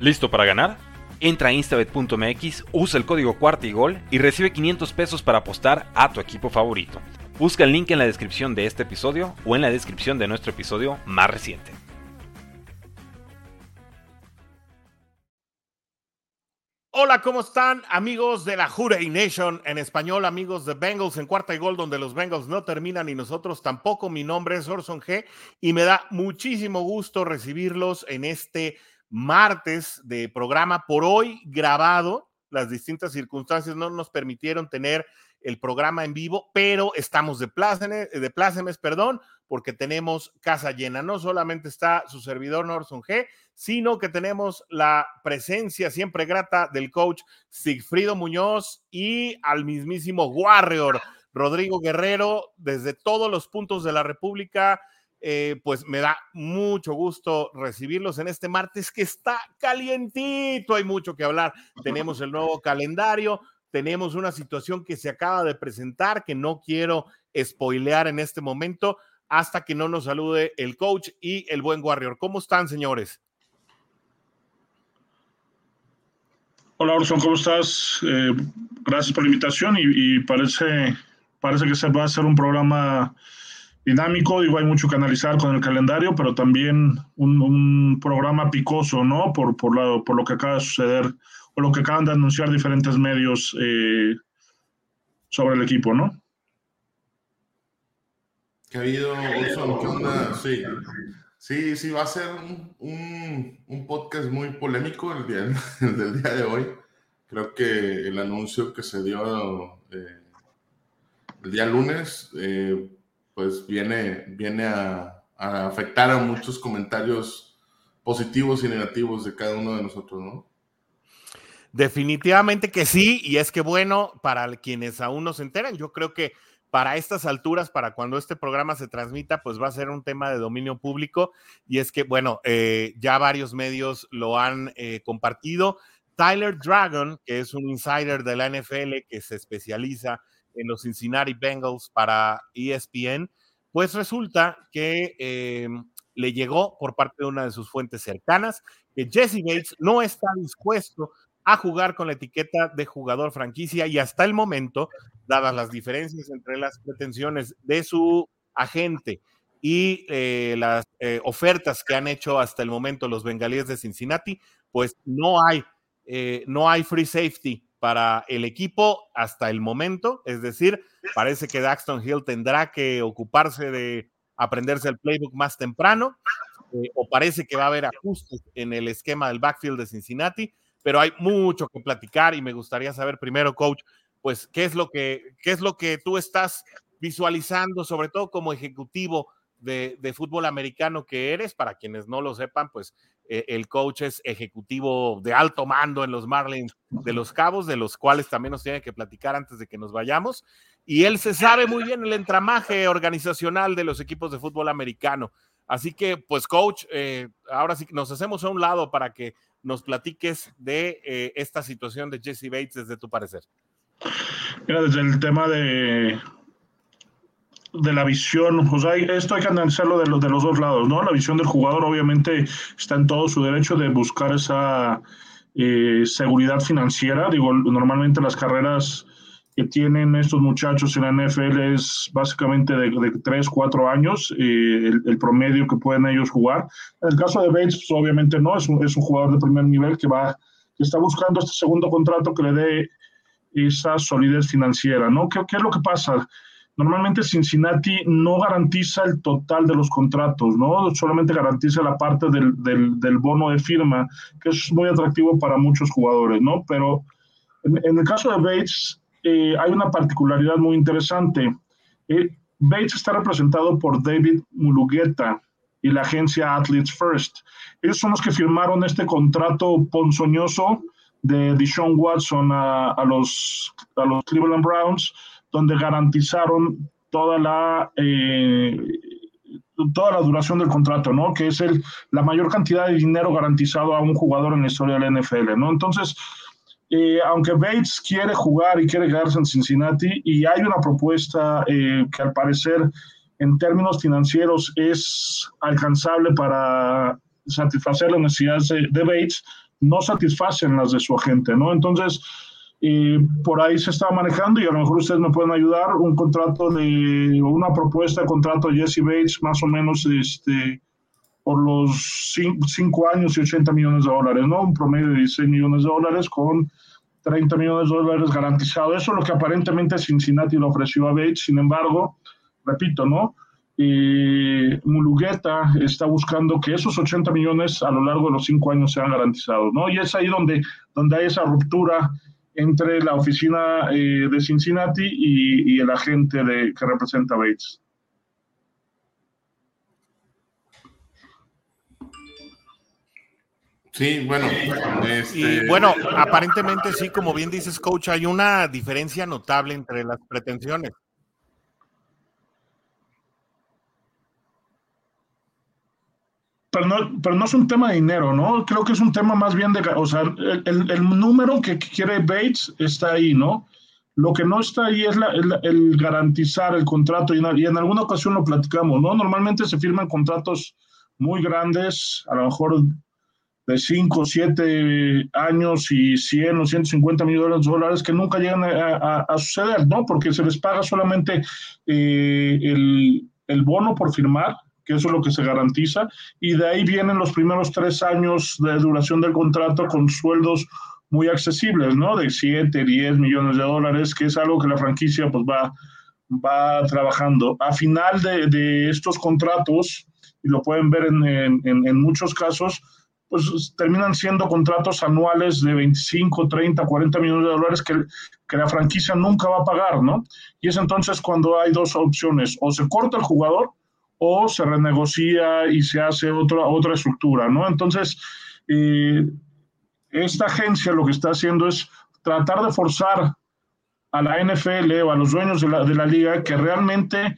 ¿Listo para ganar? Entra a instabet.mx, usa el código cuarta y gol y recibe 500 pesos para apostar a tu equipo favorito. Busca el link en la descripción de este episodio o en la descripción de nuestro episodio más reciente. Hola, ¿cómo están amigos de la Hurray Nation? En español, amigos de Bengals en cuarta y gol, donde los Bengals no terminan y nosotros tampoco. Mi nombre es Orson G y me da muchísimo gusto recibirlos en este martes de programa por hoy grabado. Las distintas circunstancias no nos permitieron tener el programa en vivo, pero estamos de plácemes, de plácemes, perdón, porque tenemos casa llena. No solamente está su servidor Norson G, sino que tenemos la presencia siempre grata del coach Sigfrido Muñoz y al mismísimo Warrior Rodrigo Guerrero desde todos los puntos de la República eh, pues me da mucho gusto recibirlos en este martes que está calientito, hay mucho que hablar. Tenemos el nuevo calendario, tenemos una situación que se acaba de presentar que no quiero spoilear en este momento hasta que no nos salude el coach y el buen Warrior. ¿Cómo están, señores? Hola, Orson, ¿cómo estás? Eh, gracias por la invitación y, parece, parece que se va a hacer un programa dinámico, digo, hay mucho que analizar con el calendario, pero también un, programa picoso, ¿no? Por, por, por lo que acaba de suceder o lo que acaban de anunciar diferentes medios eh, sobre el equipo, ¿no? ¿Qué ha habido, ¿Qué onda? Sí. Sí, sí, va a ser un, un, podcast muy polémico el día, del día de hoy. Creo que el anuncio que se dio eh, el día lunes eh, pues viene, viene a, afectar a muchos comentarios positivos y negativos de cada uno de nosotros, ¿no? Definitivamente que sí, y es que bueno, para quienes aún no se enteran, yo creo que para estas alturas, para cuando este programa se transmita, pues va a ser un tema de dominio público, y es que, bueno, eh, ya varios medios lo han eh, compartido. Tyler Dragon, que es un insider de la NFL que se especializa en los Cincinnati Bengals para ESPN, pues resulta que em, le llegó por parte de una de sus fuentes cercanas que Jesse Bates no está dispuesto a jugar con la etiqueta de jugador franquicia y hasta el momento, dadas las diferencias entre las pretensiones de su agente y eh, las eh, ofertas que han hecho hasta el momento los bengalíes de Cincinnati, pues no hay, eh, no hay free safety para el equipo hasta el momento. Es decir, parece que Daxton Hill tendrá que ocuparse de aprenderse el playbook más temprano, eh, o parece que va a haber ajustes en el esquema del backfield de Cincinnati, pero hay mucho que platicar y me gustaría saber primero, coach, pues qué es lo que, qué es lo que tú estás visualizando, sobre todo como ejecutivo de, de fútbol americano que eres, para quienes no lo sepan, pues eh, el coach es ejecutivo de alto mando en los Marlins de los Cabos, de los cuales también nos tiene que platicar antes de que nos vayamos. Y él se sabe muy bien el entramaje organizacional de los equipos de fútbol americano. Así que, pues, coach, eh, ahora sí nos hacemos a un lado para que nos platiques de eh, esta situación de Jesse Bates desde tu parecer. Mira, desde el tema de, de la visión, o sea, esto hay que analizarlo de, los de los dos lados, ¿no? La visión del jugador obviamente está en todo su derecho de buscar esa eh, seguridad financiera. Digo, normalmente las carreras que tienen estos muchachos en la NFL es básicamente de, de 3, 4 años, eh, el, promedio que pueden ellos jugar. En el caso de Bates, pues, obviamente no, es un, es un jugador de primer nivel que va, que está buscando este segundo contrato que le dé esa solidez financiera, ¿no? ¿Qué, qué es lo que pasa? Normalmente Cincinnati no garantiza el total de los contratos, ¿no? Solamente garantiza la parte del, del, bono de firma, que es muy atractivo para muchos jugadores, ¿no? Pero en, el caso de Bates eh, hay una particularidad muy interesante. Eh, Bates está representado por David Mulugueta y la agencia Athletes First. Ellos son los que firmaron este contrato ponzoñoso de Deshaun Watson a, los, a los Cleveland Browns donde garantizaron toda la, eh, toda la duración del contrato, ¿no? Que es el, la mayor cantidad de dinero garantizado a un jugador en la historia de la NFL, ¿no? Entonces, eh, aunque Bates quiere jugar y quiere quedarse en Cincinnati, y hay una propuesta eh, que al parecer en términos financieros es alcanzable para satisfacer las necesidades de, de Bates, no satisfacen las de su agente, ¿no? Entonces, eh, por ahí se está manejando y a lo mejor ustedes me pueden ayudar, un contrato de, una propuesta de contrato de Jesse Bates más o menos este, por los 5 años y 80 millones de dólares, ¿no? Un promedio de 16 millones de dólares con 30 millones de dólares garantizados. Eso es lo que aparentemente Cincinnati le ofreció a Bates, sin embargo, repito, ¿no? eh, Mulugueta está buscando que esos 80 millones a lo largo de los cinco años sean garantizados, ¿no? Y es ahí donde, donde hay esa ruptura entre la oficina eh, de Cincinnati y, el agente de, que representa Bates. Sí, bueno. Este... Y bueno, aparentemente sí, como bien dices, coach, hay una diferencia notable entre las pretensiones. Pero no, pero no es un tema de dinero, ¿no? Creo que es un tema más bien de, o sea, el, el número que quiere Bates está ahí, ¿no? Lo que no está ahí es la, el, garantizar el contrato y en, y en, alguna ocasión lo platicamos, ¿no? Normalmente se firman contratos muy grandes, a lo mejor de 5, 7 años y 100 o 150 millones de dólares que nunca llegan a, a, suceder, ¿no? Porque se les paga solamente eh, el, el bono por firmar que eso es lo que se garantiza, y de ahí vienen los primeros tres años de duración del contrato con sueldos muy accesibles, ¿no? De 7, 10 millones de dólares, que es algo que la franquicia pues va, va trabajando. A final de, de estos contratos, y lo pueden ver en, en, en, muchos casos, pues terminan siendo contratos anuales de 25, 30, 40 millones de dólares que, que, la franquicia nunca va a pagar, ¿no? Y es entonces cuando hay dos opciones, o se corta el jugador o se renegocia y se hace otra, otra estructura, ¿no? Entonces, eh, esta agencia lo que está haciendo es tratar de forzar a la NFL o a los dueños de la, de la liga que realmente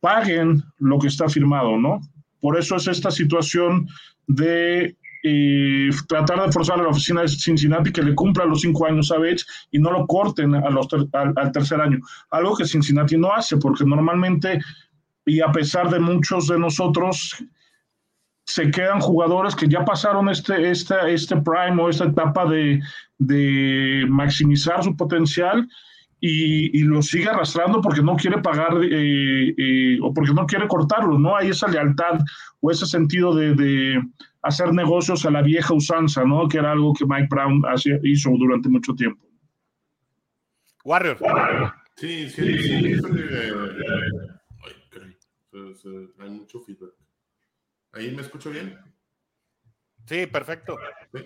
paguen lo que está firmado, ¿no? Por eso es esta situación de eh, tratar de forzar a la oficina de Cincinnati que le cumpla los cinco años a Bates y no lo corten a los al, al, tercer año. Algo que Cincinnati no hace, porque normalmente y a pesar de muchos de nosotros, se quedan jugadores que ya pasaron este, este, este prime o esta etapa de, de maximizar su potencial y, y, lo sigue arrastrando porque no quiere pagar eh, eh, o porque no quiere cortarlo, ¿no? Hay esa lealtad o ese sentido de, de, hacer negocios a la vieja usanza, ¿no? Que era algo que Mike Brown hacía, hizo durante mucho tiempo. Warrior. Sí, sí, sí. Hay mucho feedback. ¿Ahí me escucho bien? Sí, perfecto. ¿Sí?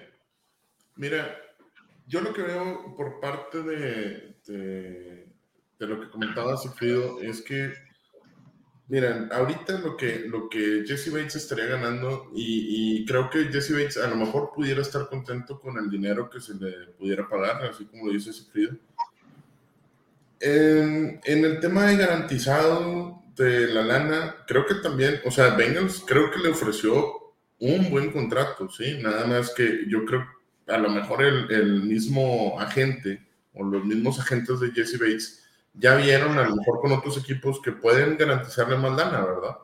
Mira, yo lo que veo por parte de, de, de lo que comentaba Sigfrido es que, miren, ahorita lo que, lo que Jesse Bates estaría ganando, y, y, creo que Jesse Bates a lo mejor pudiera estar contento con el dinero que se le pudiera pagar, así como lo dice Sigfrido. En, en el tema de garantizado, de la lana, creo que también, o sea, Bengals creo que le ofreció un buen contrato, ¿sí? Nada más que yo creo, a lo mejor el, mismo agente o los mismos agentes de Jesse Bates ya vieron a lo mejor con otros equipos que pueden garantizarle más lana, ¿verdad?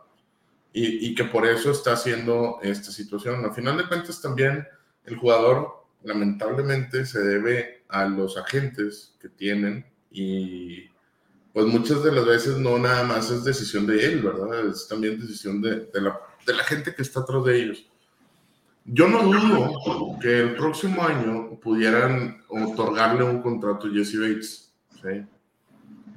Y, y, que por eso está haciendo esta situación. Al final de cuentas también el jugador lamentablemente se debe a los agentes que tienen y pues muchas de las veces no nada más es decisión de él, ¿verdad? Es también decisión de, de, la, gente que está atrás de ellos. Yo no dudo que el próximo año pudieran otorgarle un contrato a Jesse Bates, ¿sí?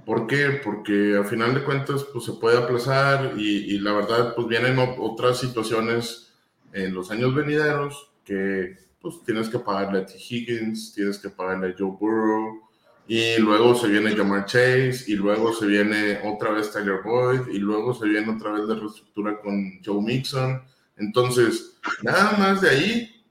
¿Por qué? Porque al final de cuentas pues se puede aplazar y, y la verdad pues vienen otras situaciones en los años venideros que pues tienes que pagarle a T. Higgins, tienes que pagarle a Joe Burrow, y luego se viene Jamar Chase, y luego se viene otra vez Tyler Boyd, y luego se viene otra vez la reestructura con Joe Mixon. Entonces, nada más de ahí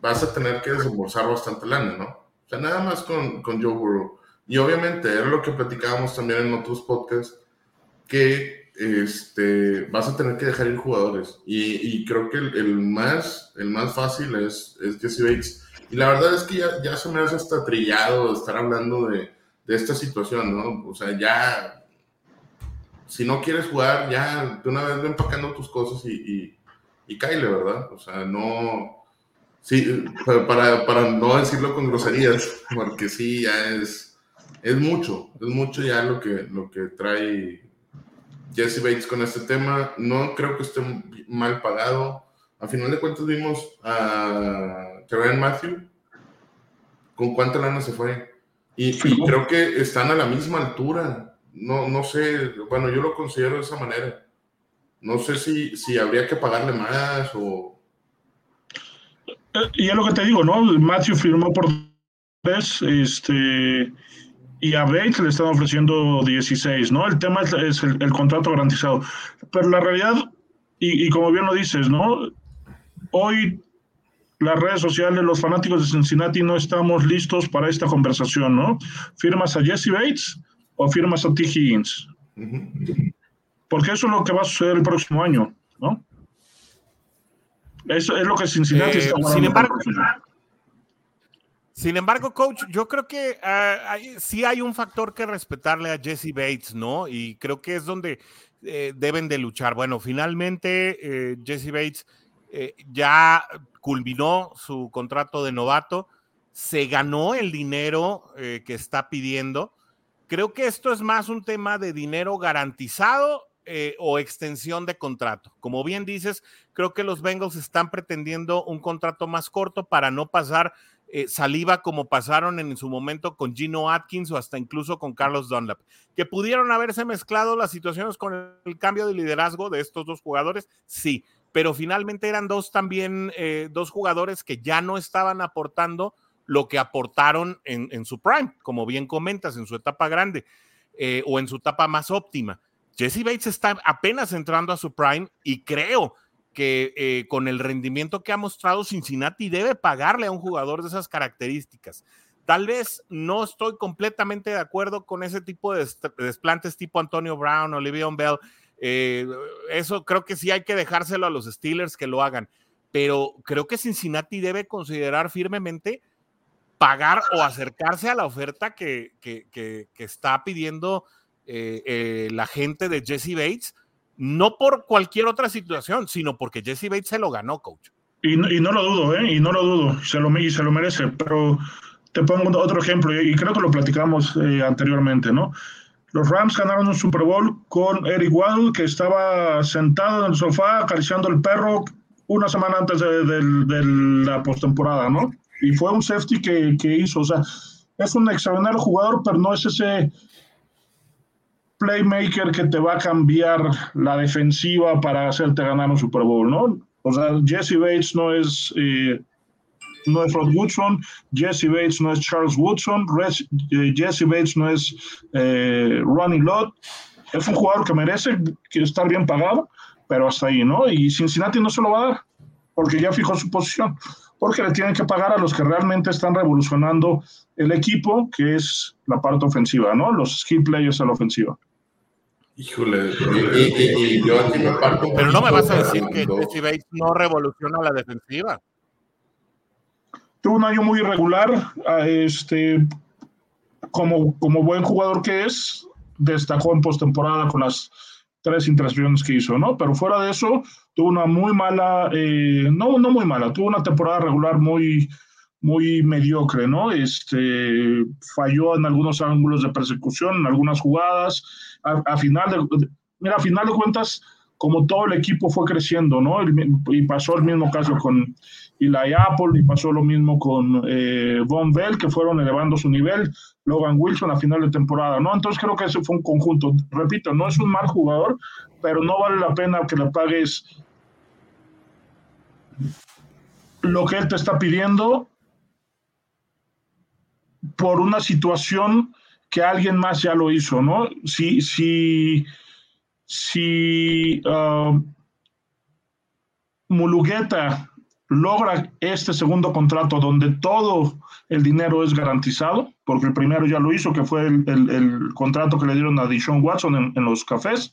vas a tener que desembolsar bastante lana, ¿no? O sea, nada más con, con Joe Burrow. Y obviamente era lo que platicábamos también en otros podcasts, que este, vas a tener que dejar ir jugadores. Y, y creo que el, el, más, el más fácil es, es Jesse Bates y la verdad es que ya, ya se me hace hasta trillado estar hablando de, de esta situación, ¿no? O sea, ya, si no quieres jugar, ya de una vez ve empacando tus cosas y, y, y ¿verdad? O sea, no, Sí, para, para no decirlo con groserías, porque sí, ya es, es mucho, es mucho ya lo que, lo que trae Jesse Bates con este tema. No creo que esté mal pagado. A final de cuentas vimos a Terrence Matthew. ¿Con cuánta lana se fue? Y, creo que están a la misma altura. No, no sé, bueno, yo lo considero de esa manera. No sé si, si habría que pagarle más o y es lo que te digo, ¿no? Matthew firmó por tres, este, y a Bates le están ofreciendo 16, ¿no? El tema es, el, contrato garantizado. Pero la realidad, y, como bien lo dices, ¿no? Hoy las redes sociales, los fanáticos de Cincinnati no estamos listos para esta conversación, ¿no? ¿Firmas a Jesse Bates o firmas a T. Higgins? Porque eso es lo que va a suceder el próximo año, ¿no? Eso es lo que Cincinnati está eh, Sin embargo, sin embargo, coach, yo creo que uh, sí hay un factor que respetarle a Jesse Bates, ¿no? Y creo que es donde eh, deben de luchar. Bueno, finalmente eh, Jesse Bates ya culminó su contrato de novato, se ganó el dinero que está pidiendo. Creo que esto es más un tema de dinero garantizado eh, o extensión de contrato. Como bien dices, creo que los Bengals están pretendiendo un contrato más corto para no pasar eh, saliva como pasaron en su momento con Gino Atkins o hasta incluso con Carlos Dunlap, que pudieron haberse mezclado las situaciones con el, cambio de liderazgo de estos dos jugadores, sí, pero finalmente eran dos también, eh, dos jugadores que ya no estaban aportando lo que aportaron en, su prime, como bien comentas, en su etapa grande o en su etapa más óptima. Jesse Bates está apenas entrando a su prime y creo que eh, con el rendimiento que ha mostrado Cincinnati debe pagarle a un jugador de esas características. Tal vez no estoy completamente de acuerdo con ese tipo de desplantes tipo Antonio Brown, Olivia Bell. Eh, eso creo que sí hay que dejárselo a los Steelers que lo hagan. Pero creo que Cincinnati debe considerar firmemente pagar o acercarse a la oferta que, que, que está pidiendo eh, eh, la gente de Jesse Bates, no por cualquier otra situación, sino porque Jesse Bates se lo ganó, coach. Y no, y no lo dudo, ¿eh? Y no lo dudo, se lo, y se lo merece, pero te pongo otro ejemplo, y creo que lo platicamos anteriormente, ¿no? Los Rams ganaron un Super Bowl con Eric Waddle, que estaba sentado en el sofá acariciando el perro una semana antes de, la postemporada, ¿no? Y fue un safety que, hizo, o sea, es un extraordinario jugador, pero no es ese playmaker que te va a cambiar la defensiva para hacerte ganar un Super Bowl, ¿no? O sea, Jesse Bates no es, eh, no es Rod Woodson, Jesse Bates no es Charles Woodson, eh, Jesse Bates no es eh, Ronnie Lott. Es un jugador que merece estar bien pagado, pero hasta ahí, ¿no? Y Cincinnati no se lo va a dar, porque ya fijó su posición, porque le tienen que pagar a los que realmente están revolucionando el equipo, que es la parte ofensiva, ¿no? Los skill players a la ofensiva. Híjole, y, yo aquí me parto. Pero no me vas a decir que Jesse Bates no revoluciona la defensiva. Tuvo un año muy irregular. Este, como, como buen jugador que es, destacó en postemporada con las tres intercepciones que hizo, ¿no? Pero fuera de eso, tuvo una muy mala, eh, no, no muy mala, tuvo una temporada regular muy, muy mediocre, ¿no? Este, falló en algunos ángulos de persecución, en algunas jugadas. A, final mira, a final de cuentas, como todo el equipo fue creciendo, ¿no? Y pasó el mismo caso con Eli Apple, y pasó lo mismo con eh, Von Bell, que fueron elevando su nivel, Logan Wilson a final de temporada, ¿no? Entonces creo que ese fue un conjunto. Repito, no es un mal jugador, pero no vale la pena que le pagues lo que él te está pidiendo por una situación que alguien más ya lo hizo, ¿no? Si, si, si uh, Mulugueta logra este segundo contrato donde todo el dinero es garantizado, porque el primero ya lo hizo, que fue el, contrato que le dieron a Dishon Watson en, en, los cafés,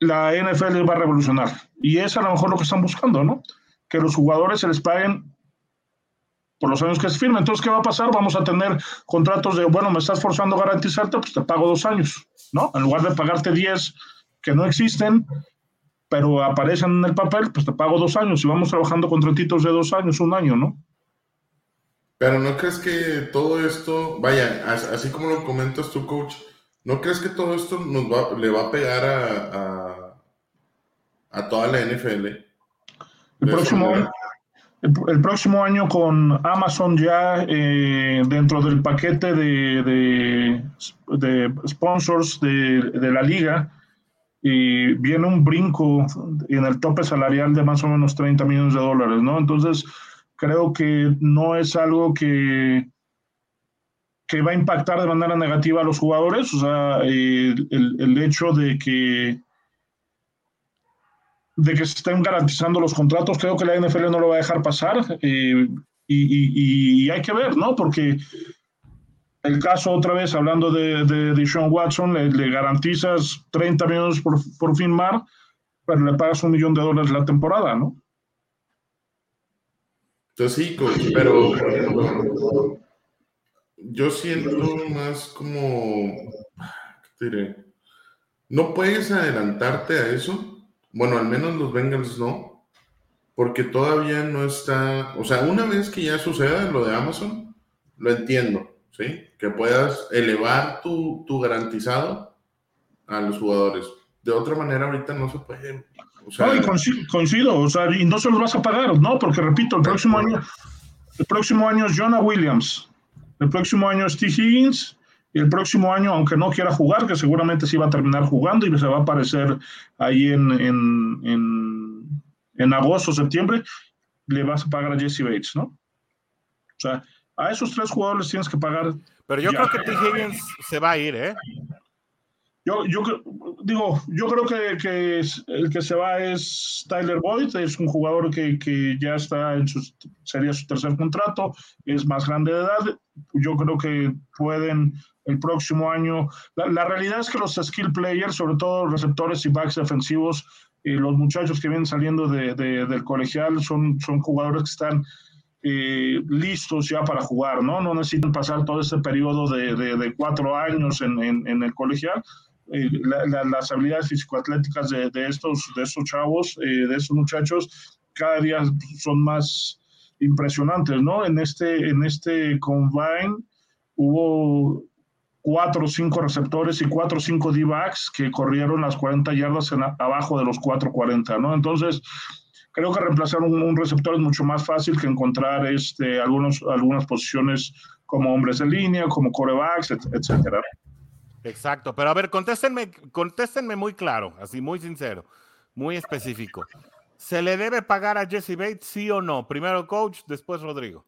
la NFL va a revolucionar. Y es a lo mejor lo que están buscando, ¿no? Que los jugadores se les paguen por los años que se firma. Entonces, ¿qué va a pasar? Vamos a tener contratos de, bueno, me estás forzando a garantizarte, pues te pago dos años, ¿no? En lugar de pagarte diez que no existen, pero aparecen en el papel, pues te pago dos años y vamos trabajando contratitos de dos años, un año, ¿no? Pero no crees que todo esto, vaya, así como lo comentas tú, coach, ¿no crees que todo esto nos va, le va a pegar a, a, toda la NFL? El próximo, año, el, próximo año con Amazon ya eh, dentro del paquete de, de, sponsors de, de, la liga, y viene un brinco en el tope salarial de más o menos 30 millones de dólares, ¿no? Entonces, creo que no es algo que, que va a impactar de manera negativa a los jugadores, o sea, el, el, hecho de que de que se estén garantizando los contratos, creo que la NFL no lo va a dejar pasar eh, y, hay que ver, ¿no? Porque el caso otra vez, hablando de, de, Sean Watson, le, garantizas 30 millones por, por firmar, pero le pagas un millón de dólares la temporada, ¿no? Entonces sí, pero yo siento más como, ¿qué diré? No puedes adelantarte a eso. Bueno, al menos los Bengals no, porque todavía no está, o sea, una vez que ya suceda lo de Amazon, lo entiendo, ¿sí? Que puedas elevar tu, tu garantizado a los jugadores. De otra manera, ahorita no se puede no, y coincido, o sea, y no se los vas a pagar, ¿no? Porque repito, el próximo año, el próximo año es Jonah Williams, el próximo año es T. Higgins, el próximo año, aunque no quiera jugar, que seguramente sí va a terminar jugando y se va a aparecer ahí en, en, en, en agosto, septiembre, le vas a pagar a Jesse Bates, ¿no? O sea, a esos tres jugadores tienes que pagar. Pero yo creo que T. Higgins se va a ir, ¿eh? Yo, yo digo, yo creo que, el que se va es Tyler Boyd, es un jugador que, que, ya está en su, sería su tercer contrato, es más grande de edad. Yo creo que pueden el próximo año. La, realidad es que los skill players, sobre todo receptores y backs defensivos, y los muchachos que vienen saliendo de, del colegial son, son jugadores que están eh, listos ya para jugar, ¿no? No necesitan pasar todo este periodo de, de, cuatro años en, en el colegial eh, las habilidades físico-atléticas de, estos, de estos chavos, eh, de estos muchachos, cada día son más impresionantes, ¿no? En este, en este combine hubo cuatro o cinco receptores y cuatro o cinco D-backs que corrieron las 40 yardas abajo de los 440, ¿no? Entonces, creo que reemplazar un, receptor es mucho más fácil que encontrar este, algunos, algunas posiciones como hombres de línea, como corebacks, etcétera. Exacto, pero a ver, contéstenme, contéstenme muy claro, así muy sincero, muy específico. ¿Se le debe pagar a Jesse Bates, sí o no? Primero coach, después Rodrigo.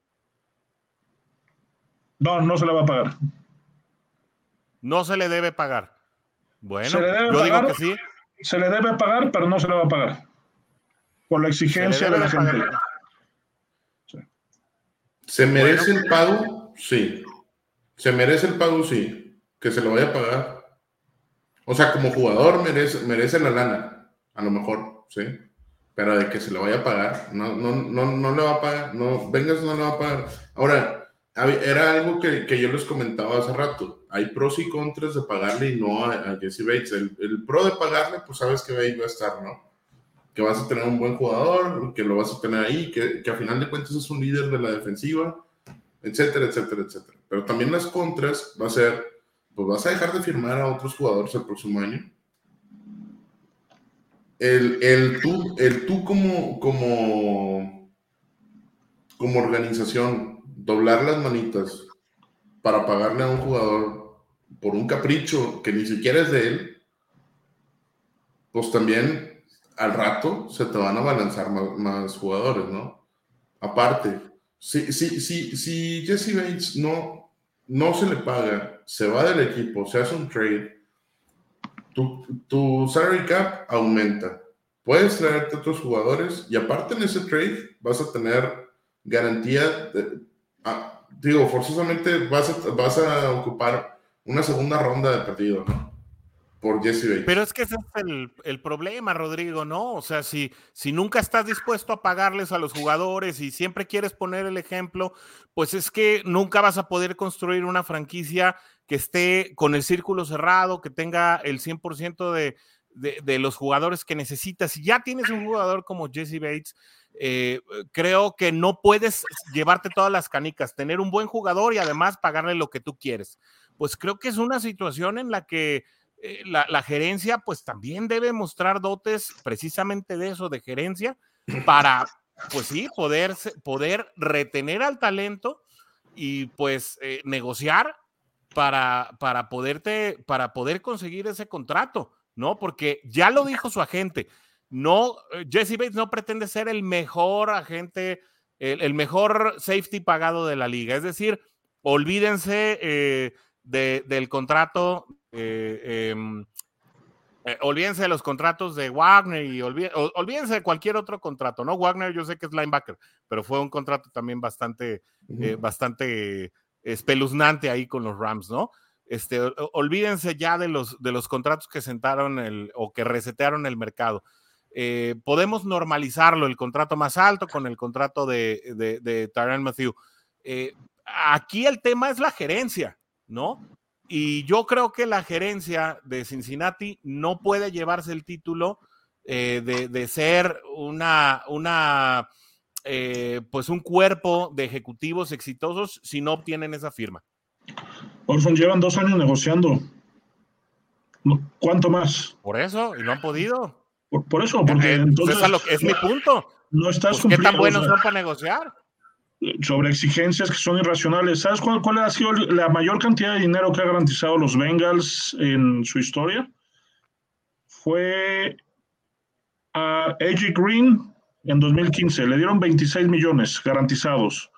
No, no se le va a pagar. No se le debe pagar. Bueno, yo digo que sí. Se le debe pagar, pero no se le va a pagar. Por la exigencia de la gente. ¿Se merece el pago? Sí. ¿Se merece el pago? Sí que se lo vaya a pagar. O sea, como jugador merece, merece la lana, a lo mejor, ¿sí? Pero de que se lo vaya a pagar, no, no, no, no le va a pagar, no, vengas, no le va a pagar. Ahora, era algo que, que, yo les comentaba hace rato. Hay pros y contras de pagarle y no a, Jesse Bates. El, el, pro de pagarle, pues sabes que ahí va a estar, ¿no? Que vas a tener un buen jugador, que lo vas a tener ahí, que, que a final de cuentas es un líder de la defensiva, etcétera, etcétera, etcétera. Pero también las contras va a ser pues vas a dejar de firmar a otros jugadores el próximo año. El, el tú, el tú como, como, como organización, doblar las manitas para pagarle a un jugador por un capricho que ni siquiera es de él, pues también al rato se te van a balanzar más, jugadores, ¿no? Aparte, si, si, si, si Jesse Bates no, no se le paga se va del equipo, se hace un trade, tu, tu salary cap aumenta. Puedes traerte otros jugadores y aparte en ese trade vas a tener garantía, de, ah, digo, forzosamente vas a, vas a ocupar una segunda ronda de partido, por Jesse Bates. Pero es que ese es el, problema, Rodrigo, ¿no? O sea, si, si nunca estás dispuesto a pagarles a los jugadores y siempre quieres poner el ejemplo, pues es que nunca vas a poder construir una franquicia que esté con el círculo cerrado, que tenga el 100% de, de, los jugadores que necesitas. Si ya tienes un jugador como Jesse Bates, eh, creo que no puedes llevarte todas las canicas, tener un buen jugador y además pagarle lo que tú quieres. Pues creo que es una situación en la que eh, la, gerencia pues también debe mostrar dotes precisamente de eso, de gerencia, para, pues sí, poder, poder retener al talento y pues eh, negociar para, para, poderte, para poder conseguir ese contrato, ¿no? Porque ya lo dijo su agente, no, eh, Jesse Bates no pretende ser el mejor agente, el, mejor safety pagado de la liga, es decir, olvídense eh, del contrato, em, olvídense de los contratos de Wagner y olvídense de cualquier otro contrato, ¿no? Wagner yo sé que es linebacker, pero fue un contrato también bastante, bastante espeluznante ahí con los Rams, ¿no? Este, olvídense ya de los, de los contratos que sentaron el, o que resetearon el mercado. Eh, podemos normalizarlo, el contrato más alto con el contrato de, de, de Matthew. Eh, aquí el tema es la gerencia, ¿no? Y yo creo que la gerencia de Cincinnati no puede llevarse el título eh, de, de, ser una, una eh, pues un cuerpo de ejecutivos exitosos si no obtienen esa firma. Orson, llevan dos años negociando. ¿Cuánto más? Por eso, y no han podido. Por, eso, porque eh, entonces. Es, mi punto. No estás pues, ¿Qué tan buenos son para negociar? Sobre exigencias que son irracionales. ¿Sabes cuál, cuál ha sido la mayor cantidad de dinero que ha garantizado los Bengals en su historia? Fue a AJ Green en 2015. Le dieron 26 millones garantizados.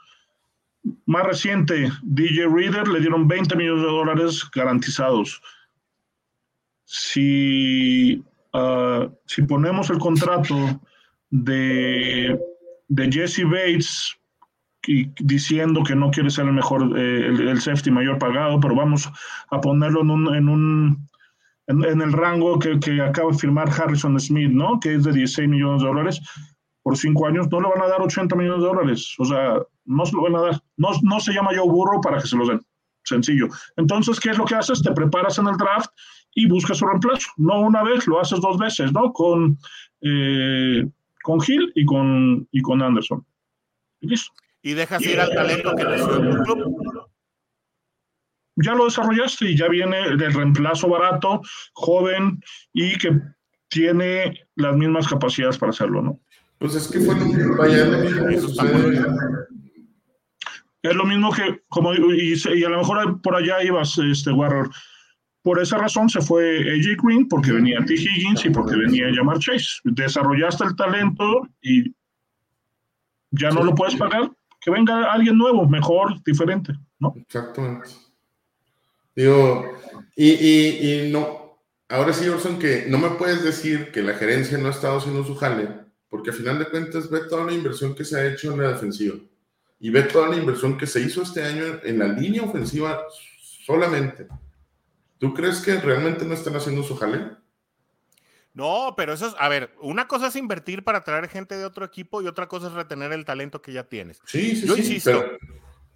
Más reciente, DJ Reader le dieron 20 millones de dólares garantizados. Si, ah, si ponemos el contrato de, de Jesse Bates diciendo que no quiere ser el mejor, eh, el, safety mayor pagado, pero vamos a ponerlo en un, en un en, el rango que, que, acaba de firmar Harrison Smith, ¿no? Que es de 16 millones de dólares por cinco años, no le van a dar 80 millones de dólares. O sea, no se lo van a dar. No, no se llama yo burro para que se los den. Sencillo. Entonces, ¿qué es lo que haces? Te preparas en el draft y buscas su reemplazo. No una vez, lo haces dos veces, ¿no? Con, eh, con Hill y con, y con Anderson. Y listo. Y dejas ir al talento que nació en el club. Ya lo desarrollaste y ya viene el reemplazo barato, joven y que tiene las mismas capacidades para hacerlo, ¿no? Pues es que fue lo mismo, vaya, lo mismo Es lo mismo que, como, y, y, a lo mejor por allá ibas, este, Warrior. Por esa razón se fue AJ Green, porque venía T. Higgins y porque venía Jamar Chase. Desarrollaste el talento y ya no lo puedes pagar. Que venga alguien nuevo, mejor, diferente, ¿no? Exactamente. Digo, y, y, y no, ahora sí, Orson, que no me puedes decir que la gerencia no ha estado haciendo su jale porque al final de cuentas ve toda la inversión que se ha hecho en la defensiva y ve toda la inversión que se hizo este año en la línea ofensiva solamente. ¿Tú crees que realmente no están haciendo su jale? No, pero eso es, a ver, una cosa es invertir para traer gente de otro equipo y otra cosa es retener el talento que ya tienes. Sí, sí, yo sí, insisto.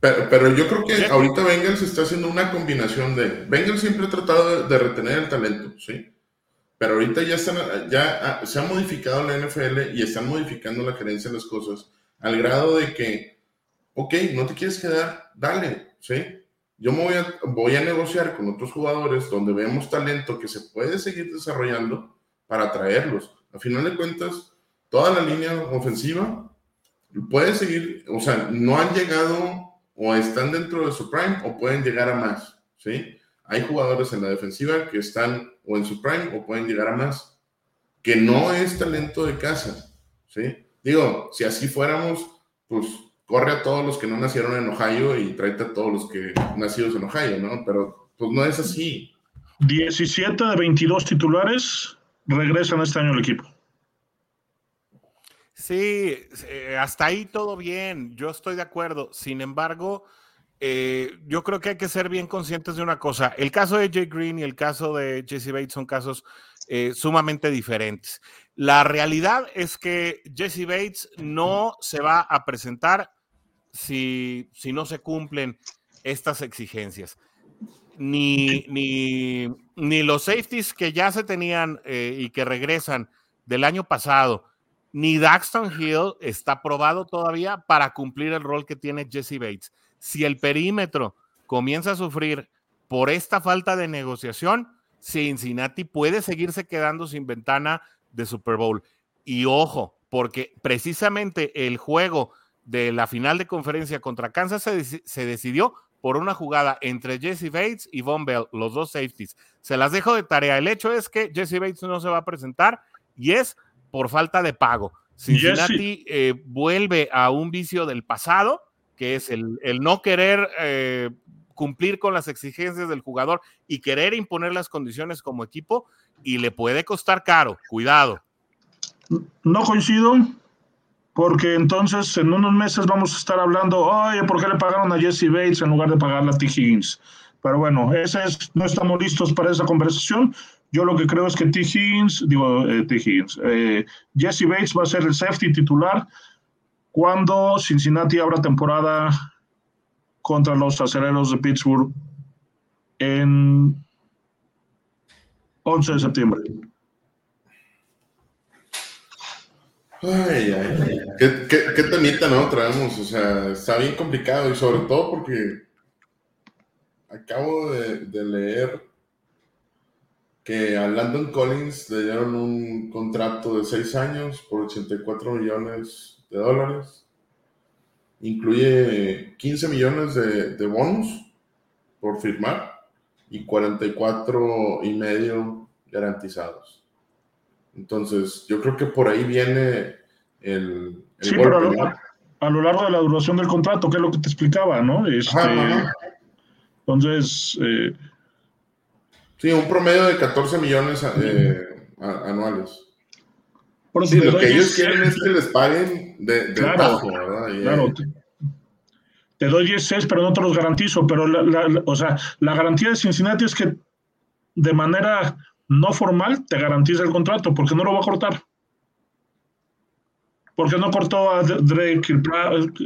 Pero, pero, yo creo que ahorita Bengals está haciendo una combinación de. Bengals siempre ha tratado de retener el talento, ¿sí? Pero ahorita ya, ah, se ha modificado la NFL y están modificando la gerencia de las cosas al grado de que, ok, no te quieres quedar, dale, ¿sí? Yo me voy a, voy a negociar con otros jugadores donde vemos talento que se puede seguir desarrollando para traerlos. A final de cuentas, toda la línea ofensiva puede seguir, o sea, no han llegado o están dentro de su prime o pueden llegar a más, ¿sí? Hay jugadores en la defensiva que están o en su prime o pueden llegar a más, que no es talento de casa, ¿sí? Digo, si así fuéramos, pues corre a todos los que no nacieron en Ohio y tráete a todos los que nacidos en Ohio, ¿no? Pero pues no es así. 17 de 22 titulares regresan este año al equipo. Sí, eh, hasta ahí todo bien, yo estoy de acuerdo. Sin embargo, eh, yo creo que hay que ser bien conscientes de una cosa. El caso de Jay Green y el caso de Jesse Bates son casos eh, sumamente diferentes. La realidad es que Jesse Bates no se va a presentar si, si no se cumplen estas exigencias. ni, ni, ni los safeties que ya se tenían eh, y que regresan del año pasado, ni Daxton Hill está probado todavía para cumplir el rol que tiene Jesse Bates. Si el perímetro comienza a sufrir por esta falta de negociación, Cincinnati puede seguirse quedando sin ventana de Super Bowl. Y ojo, porque precisamente el juego de la final de conferencia contra Kansas se, se decidió por una jugada entre Jesse Bates y Von Bell, los dos safeties. Se las dejo de tarea. El hecho es que Jesse Bates no se va a presentar y es por falta de pago. Cincinnati eh, vuelve a un vicio del pasado, que es el, no querer eh, cumplir con las exigencias del jugador y querer imponer las condiciones como equipo, y le puede costar caro. Cuidado. No coincido, porque entonces en unos meses vamos a estar hablando, oye, ¿por qué le pagaron a Jesse Bates en lugar de pagarle a T. Higgins? Pero bueno, ese es, no estamos listos para esa conversación. Yo lo que creo es que T. Higgins, digo, eh, T. Higgins, eh, Jesse Bates va a ser el safety titular cuando Cincinnati abra temporada contra los aceleros de Pittsburgh en 11 de septiembre. Ay, ay, ¿Qué, qué, temita, no? Traemos, o sea, está bien complicado y sobre todo porque acabo de, de leer que a Landon Collins le dieron un contrato de 6 años por 84 millones de dólares. Incluye 15 millones de, de bonus por firmar y 44 y medio garantizados. Entonces, yo creo que por ahí viene el... sí, pero a lo, largo de la duración del contrato, que es lo que te explicaba, ¿no? Este, entonces... Eh, sí, un promedio de 14 millones eh, anuales. Por sí, lo que ellos quieren es que les paguen de, claro, ¿verdad? claro. Te, te, doy 10 pero no te los garantizo. Pero, la, o sea, la garantía de Cincinnati es que de manera no formal te garantiza el contrato porque no lo va a cortar. Porque no cortó a Drake,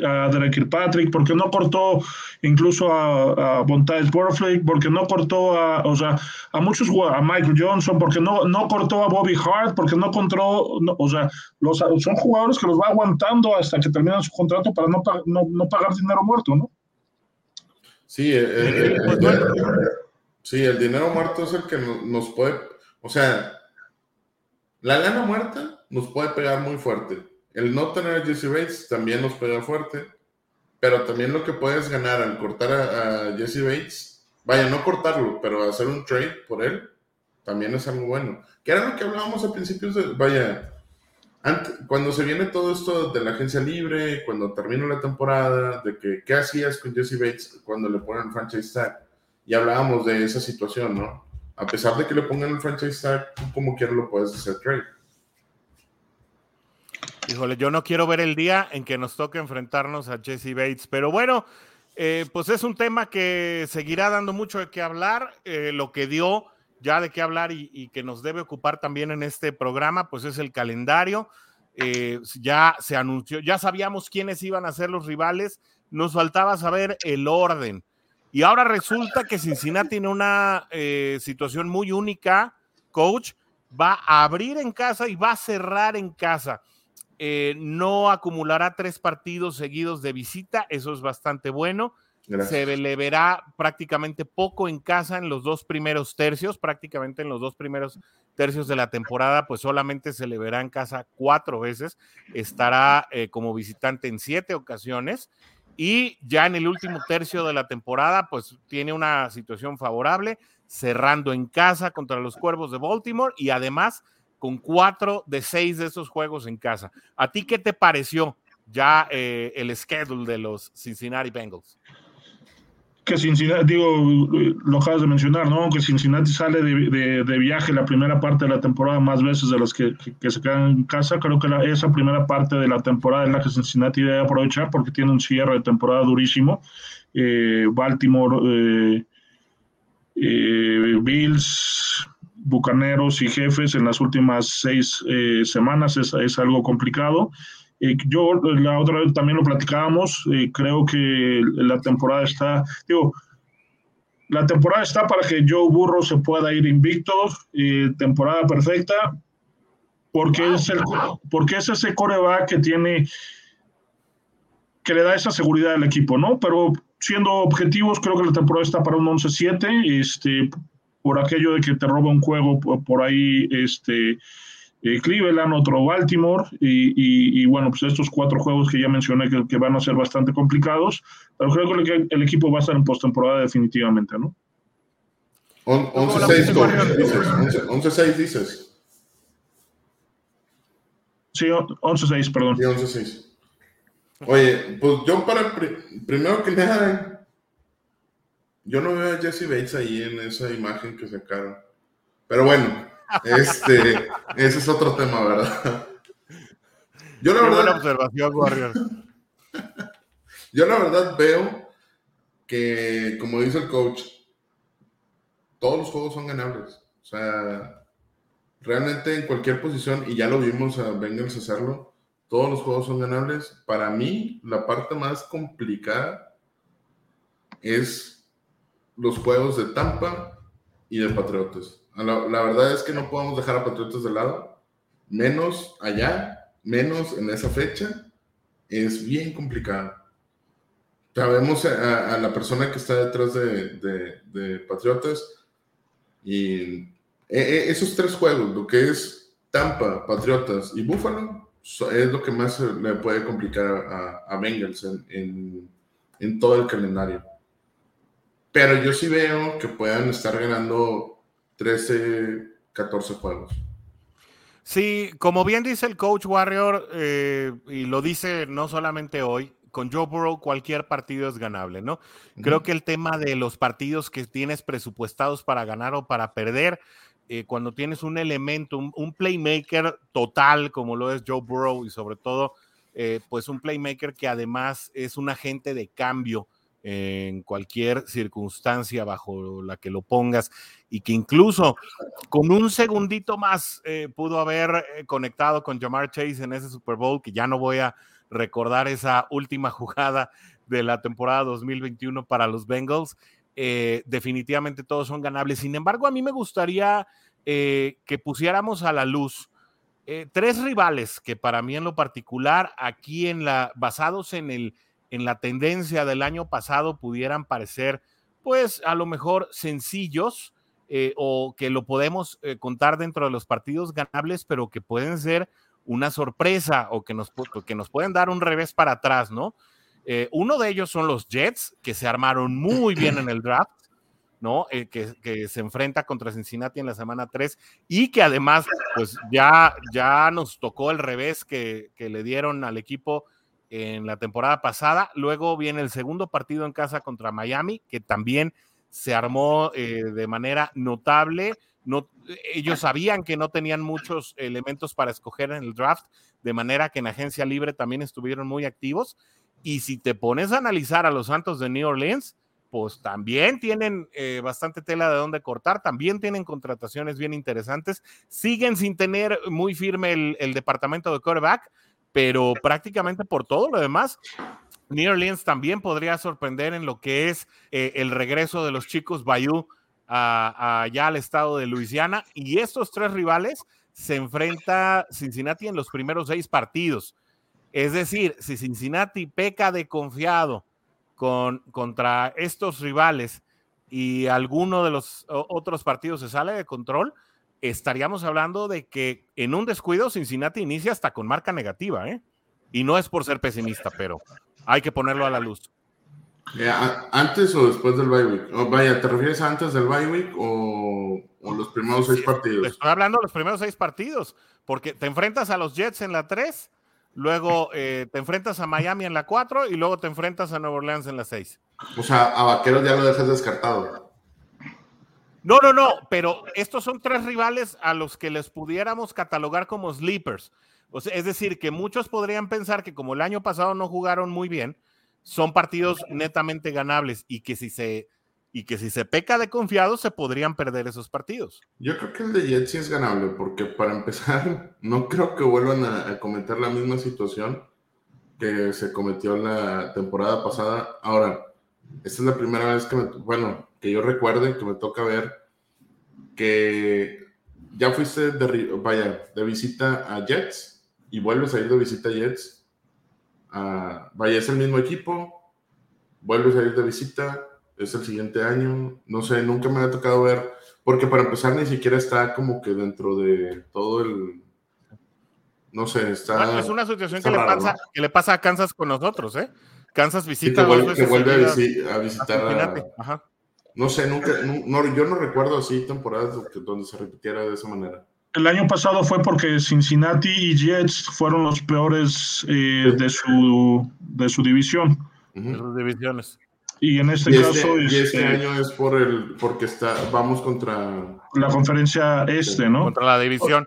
a Drake Kirkpatrick, porque no cortó incluso a, a Bontais porque no cortó a, o sea, a muchos a Michael Johnson, porque no, no cortó a Bobby Hart, porque no cortó, o sea, los, son jugadores que los va aguantando hasta que terminan su contrato para no, no, no pagar dinero muerto, ¿no? Sí, eh, eh, pues sí, el dinero muerto es el que nos puede o sea, la lana muerta nos puede pegar muy fuerte. El no tener a Jesse Bates también nos pega fuerte. Pero también lo que puedes ganar al cortar a, Jesse Bates, vaya, no cortarlo, pero hacer un trade por él, también es algo bueno. Que era lo que hablábamos a principios de, vaya, antes, cuando se viene todo esto de la agencia libre, cuando termina la temporada, de que qué hacías con Jesse Bates cuando le ponen franchise tag, y hablábamos de esa situación, ¿no? a pesar de que le pongan el franchise tag, tú como quieras lo puedes hacer trade. Híjole, yo no quiero ver el día en que nos toque enfrentarnos a Jesse Bates, pero bueno, eh, pues es un tema que seguirá dando mucho de qué hablar. Eh, lo que dio ya de qué hablar y, que nos debe ocupar también en este programa, pues es el calendario. Eh, ya se anunció, ya sabíamos quiénes iban a ser los rivales, nos faltaba saber el orden. Y ahora resulta que Cincinnati tiene una situación muy única, coach. Va a abrir en casa y va a cerrar en casa. Eh, no acumulará tres partidos seguidos de visita, eso es bastante bueno. Se le verá prácticamente poco en casa en los dos primeros tercios, prácticamente en los dos primeros tercios de la temporada, pues solamente se le verá en casa cuatro veces. Estará eh, como visitante en siete ocasiones y ya en el último tercio de la temporada, pues tiene una situación favorable, cerrando en casa contra los Cuervos de Baltimore y además con cuatro de seis de esos juegos en casa. ¿A ti qué te pareció ya eh, el schedule de los Cincinnati Bengals? que Cincinnati, digo, lo acabas de mencionar, ¿no? Que Cincinnati sale de, viaje la primera parte de la temporada más veces de las que, se quedan en casa. Creo que esa primera parte de la temporada es la que Cincinnati debe aprovechar porque tiene un cierre de temporada durísimo. Eh, Baltimore, eh, Bills, Bucaneros y Jefes en las últimas seis semanas es, es algo complicado yo la otra vez también lo platicábamos, creo que la temporada está, digo, la temporada está para que Joe Burrow se pueda ir invicto, y temporada perfecta, porque, es el, porque es ese coreback que tiene, que le da esa seguridad al equipo, ¿no? Pero siendo objetivos, creo que la temporada está para un 11-7, este, por aquello de que te roba un juego por ahí, este, eh, Cleveland, otro Baltimore, y, bueno, pues estos cuatro juegos que ya mencioné que, van a ser bastante complicados, pero creo que el, equipo va a estar en postemporada definitivamente, ¿no? 11-6 dices. 11-6 dices. Sí, 11-6, perdón. Sí, 11-6. Oye, pues yo para primero que nada, yo no veo a Jesse Bates ahí en esa imagen que sacaron. Pero bueno, este, ese es otro tema, ¿verdad? Yo la verdad. observación, Yo la verdad veo que, como dice el coach, todos los juegos son ganables. O sea, realmente en cualquier posición, y ya lo vimos a Bengals hacerlo, todos los juegos son ganables. Para mí, la parte más complicada es los juegos de Tampa y de Patriotas. La, verdad es que no podemos dejar a Patriotas de lado, menos allá, menos en esa fecha. Es bien complicado. Sabemos a, la persona que está detrás de, Patriotas y e, e, esos tres juegos, lo que es Tampa, Patriotas y Buffalo, es lo que más le puede complicar a, a Bengals en, en todo el calendario. Pero yo sí veo que puedan estar ganando 13, 14 juegos. Sí, como bien dice el coach Warrior, eh, y lo dice no solamente hoy, con Joe Burrow cualquier partido es ganable, ¿no? Creo que el tema de los partidos que tienes presupuestados para ganar o para perder, eh, cuando tienes un elemento, un, playmaker total como lo es Joe Burrow y sobre todo, eh, pues un playmaker que además es un agente de cambio en cualquier circunstancia bajo la que lo pongas y que incluso con un segundito más eh, pudo haber eh, conectado con Jamar Chase en ese Super Bowl, que ya no voy a recordar esa última jugada de la temporada 2021 para los Bengals. Eh, definitivamente todos son ganables. Sin embargo, a mí me gustaría que pusiéramos a la luz tres rivales que para mí en lo particular, aquí en la, basados en el en la tendencia del año pasado pudieran parecer, pues a lo mejor sencillos eh, o que lo podemos eh, contar dentro de los partidos ganables, pero que pueden ser una sorpresa o que nos, que nos pueden dar un revés para atrás, ¿no? Eh, uno de ellos son los Jets, que se armaron muy bien en el draft, ¿no? que, se enfrenta contra Cincinnati en la semana 3 y que además, pues ya, ya nos tocó el revés que, que le dieron al equipo en la temporada pasada. Luego viene el segundo partido en casa contra Miami, que también se armó eh, de manera notable. No, ellos sabían que no tenían muchos elementos para escoger en el draft, de manera que en agencia libre también estuvieron muy activos. Y si te pones a analizar a los Santos de New Orleans, pues también tienen eh, bastante tela de dónde cortar, también tienen contrataciones bien interesantes, siguen sin tener muy firme el, el departamento de quarterback, pero prácticamente por todo lo demás, New Orleans también podría sorprender en lo que es eh, el regreso de los chicos Bayou allá al estado de Luisiana. Y estos tres rivales se enfrenta Cincinnati en los primeros seis partidos. Es decir, si Cincinnati peca de confiado con, contra estos rivales y alguno de los otros partidos se sale de control, estaríamos hablando de que en un descuido Cincinnati inicia hasta con marca negativa, ¿eh? Y no es por ser pesimista, pero hay que ponerlo a la luz. Eh, ¿Antes o después del bye week? vaya, ¿te refieres antes del bye week o, los primeros seis partidos? Estoy hablando de los primeros seis partidos, porque te enfrentas a los Jets en la 3, luego eh, te enfrentas a Miami en la 4 y luego te enfrentas a Nueva Orleans en la 6. O sea, a Vaqueros ya lo dejas descartado. No, no, no, pero estos son tres rivales a los que les pudiéramos catalogar como sleepers. Es decir, que muchos podrían pensar que como el año pasado no jugaron muy bien, son partidos netamente ganables y que si se y que si se peca de confiado se podrían perder esos partidos. Yo creo que el de Jets sí es ganable porque para empezar no creo que vuelvan a, a cometer la misma situación que se cometió la temporada pasada. Ahora, esta es la primera vez que me, bueno, que yo recuerde que me toca ver que ya fuiste de, vaya, de visita a Jets y vuelves a ir de visita a Jets. vaya, es el mismo equipo, vuelves a ir de visita, es el siguiente año, no sé, nunca me ha tocado ver, porque para empezar ni siquiera está como que dentro de todo el, no sé, está... es una situación que, le pasa, que le pasa a Kansas con nosotros, ¿eh? Kansas visita. que vuelve, a, visitar a, No sé, nunca, no, yo no recuerdo así temporadas donde se repitiera de esa manera. El año pasado fue porque Cincinnati y Jets fueron los peores eh, de, su, de su división. De sus divisiones. Y en este, este caso. y este, este año es por el, porque está, vamos contra. La conferencia este, ¿no? Contra la división.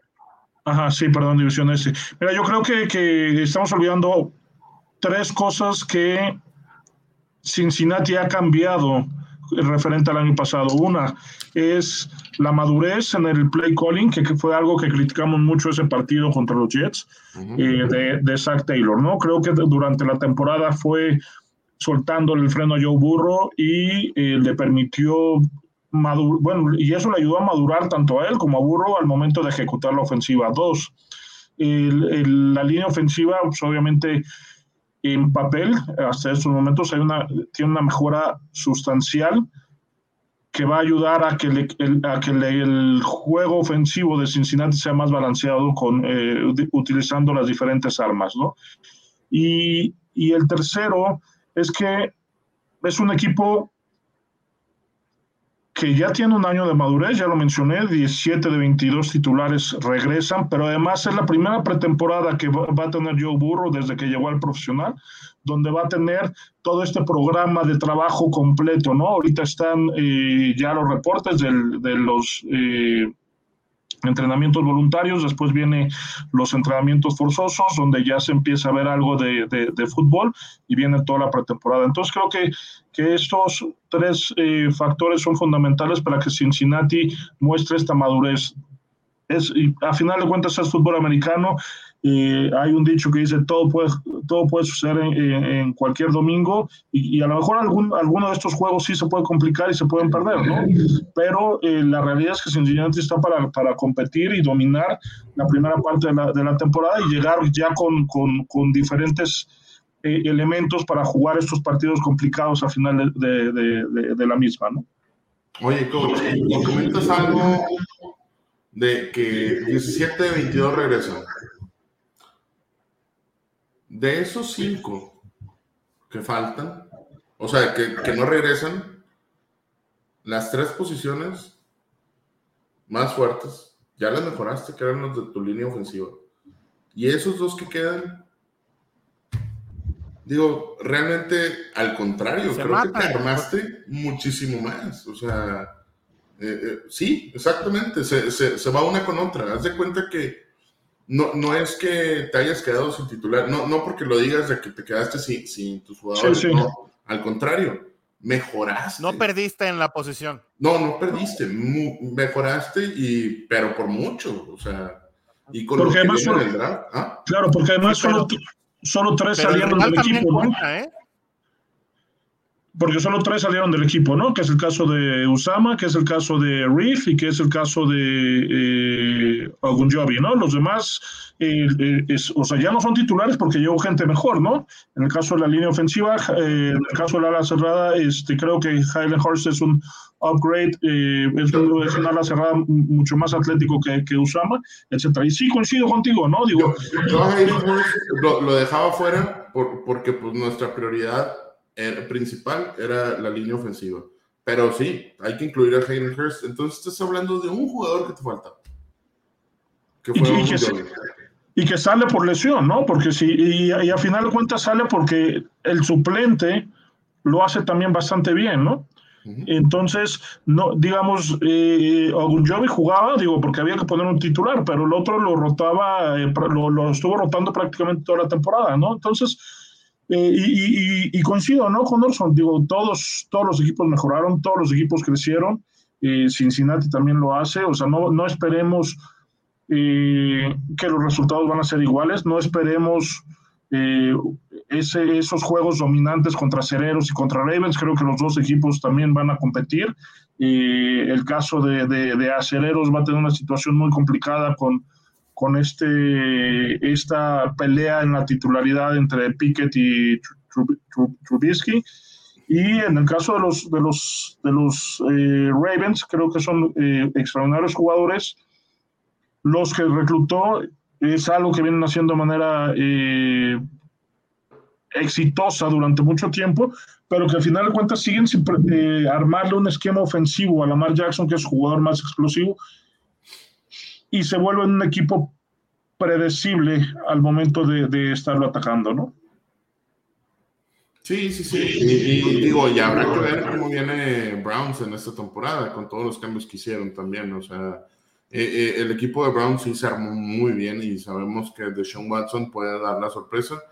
Ajá, sí, perdón, división este. Mira, yo creo que, que estamos olvidando tres cosas que Cincinnati ha cambiado referente al año pasado. Una es la madurez en el play calling, que, fue algo que criticamos mucho ese partido contra los Jets, eh, de, de, Zach Taylor, ¿no? Creo que durante la temporada fue soltando el freno a Joe Burro y eh, le permitió madurar, bueno, y eso le ayudó a madurar tanto a él como a Burro al momento de ejecutar la ofensiva. Dos, la línea ofensiva, pues obviamente en papel, hasta estos momentos, hay una, tiene una mejora sustancial que va a ayudar a que, el, a que el juego ofensivo de Cincinnati sea más balanceado con, eh, utilizando las diferentes armas. ¿no? Y, y el tercero es que es un equipo que ya tiene un año de madurez, ya lo mencioné, 17 de 22 titulares regresan, pero además es la primera pretemporada que va, a tener Joe Burro desde que llegó al profesional, donde va a tener todo este programa de trabajo completo, ¿no? Ahorita están eh, ya los reportes de los... Eh, entrenamientos voluntarios, después viene los entrenamientos forzosos, donde ya se empieza a ver algo de, de, fútbol y viene toda la pretemporada. Entonces creo que, que estos tres eh, factores son fundamentales para que Cincinnati muestre esta madurez. Es, y a final de cuentas es fútbol americano hay un dicho que dice todo puede, todo puede suceder en, cualquier domingo y, a lo mejor algún, alguno de estos juegos sí se puede complicar y se pueden perder, ¿no? Pero eh, la realidad es que Cincinnati está para, para, competir y dominar la primera parte de la, de la temporada y llegar ya con, con, con diferentes eh, elementos para jugar estos partidos complicados a final de, de, de la misma, ¿no? Oye, coach, comentas algo de que 17 de 22 regresan. De esos cinco que faltan, o sea, que, no regresan, las tres posiciones más fuertes ya las mejoraste, que eran los de tu línea ofensiva. Y esos dos que quedan, digo, realmente al contrario, creo que te armaste muchísimo más. O sea, eh, eh, sí, exactamente, se, se, va una con otra. Haz de cuenta que no, no es que te hayas quedado sin titular, no, no porque lo digas de que te quedaste sin, sin tus jugadores, al contrario, mejoraste. No perdiste en la posición. No, no perdiste, mejoraste, y, pero por mucho, o sea, y con porque lo que solo, el draft, ¿ah? Claro, porque además solo, solo tres salieron del equipo, ¿no? ¿eh? Porque solo tres salieron del equipo, ¿no? Que es el caso de Usama, que es el caso de Reef y que es el caso de eh, Ogunjobi, ¿no? Los demás, eh, eh, o sea, ya no son titulares porque llegó gente mejor, ¿no? En el caso de la línea ofensiva, eh, en el caso de la ala cerrada, este, creo que Highland Horse es un upgrade, es, un, es, una ala cerrada mucho más atlético que, que, Usama, etcétera. Y sí coincido contigo, ¿no? Digo, yo, lo, lo, dejaba fuera por, porque pues nuestra prioridad el principal era la línea ofensiva. Pero sí, hay que incluir a Hayden Hurst. Entonces estás hablando de un jugador que te falta. Que fue y, que, sale por lesión, ¿no? Porque si, y, a final de cuentas sale porque el suplente lo hace también bastante bien, ¿no? Entonces, no, digamos, eh, Ogunjobi jugaba, digo, porque había que poner un titular, pero el otro lo rotaba, eh, lo, lo, estuvo rotando prácticamente toda la temporada, ¿no? Entonces, eh, y, coincido, ¿no? Con Orson, digo, todos, todos los equipos mejoraron, todos los equipos crecieron, eh, Cincinnati también lo hace, o sea, no, no esperemos eh, que los resultados van a ser iguales, no esperemos ese, esos juegos dominantes contra Cereros y contra Ravens. Creo que los dos equipos también van a competir. el caso de, de, Acereros va a tener una situación muy complicada con, con este, esta pelea en la titularidad entre Pickett y Trubisky. Y en el caso de los, de los, de los eh, Ravens, creo que son eh, extraordinarios jugadores. Los que reclutó es algo que vienen haciendo de manera eh, exitosa durante mucho tiempo, pero que al final de cuentas siguen sin armarle un esquema ofensivo a Lamar Jackson, que es jugador más explosivo, y se vuelve un equipo predecible al momento de, de estarlo atacando, ¿no? Sí, sí, sí. Y, digo, y habrá que ver cómo viene Browns en esta temporada, con todos los cambios que hicieron también. O sea, eh, eh, el equipo de Browns sí se armó muy bien y sabemos que Deshaun Watson puede dar la sorpresa.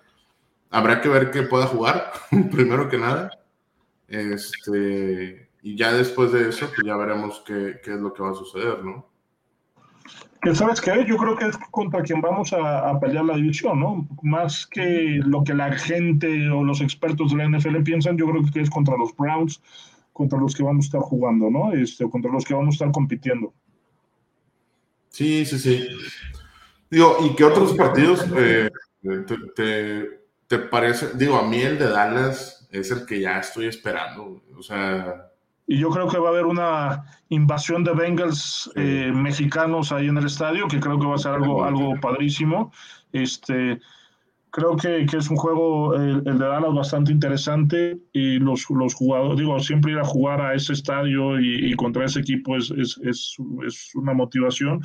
Habrá que ver que pueda jugar, primero que nada. Este, y ya después de eso, pues ya veremos qué, qué es lo que va a suceder, ¿no? Que sabes qué, yo creo que es contra quien vamos a, pelear la división, ¿no? Más que lo que la gente o los expertos de la NFL piensan, yo creo que es contra los Browns, contra los que vamos a estar jugando, ¿no? Este, contra los que vamos a estar compitiendo. Sí, sí, sí. Digo, ¿y qué otros partidos eh, te, te parece? Digo, a mí el de Dallas es el que ya estoy esperando. O sea, y yo creo que va a haber una invasión de Bengals eh, mexicanos ahí en el estadio, que creo que va a ser algo, algo padrísimo. Este, creo que, que es un juego, el, de Dallas, bastante interesante y los, los jugadores, digo, siempre ir a jugar a ese estadio y, contra ese equipo es, es, es, es, una motivación.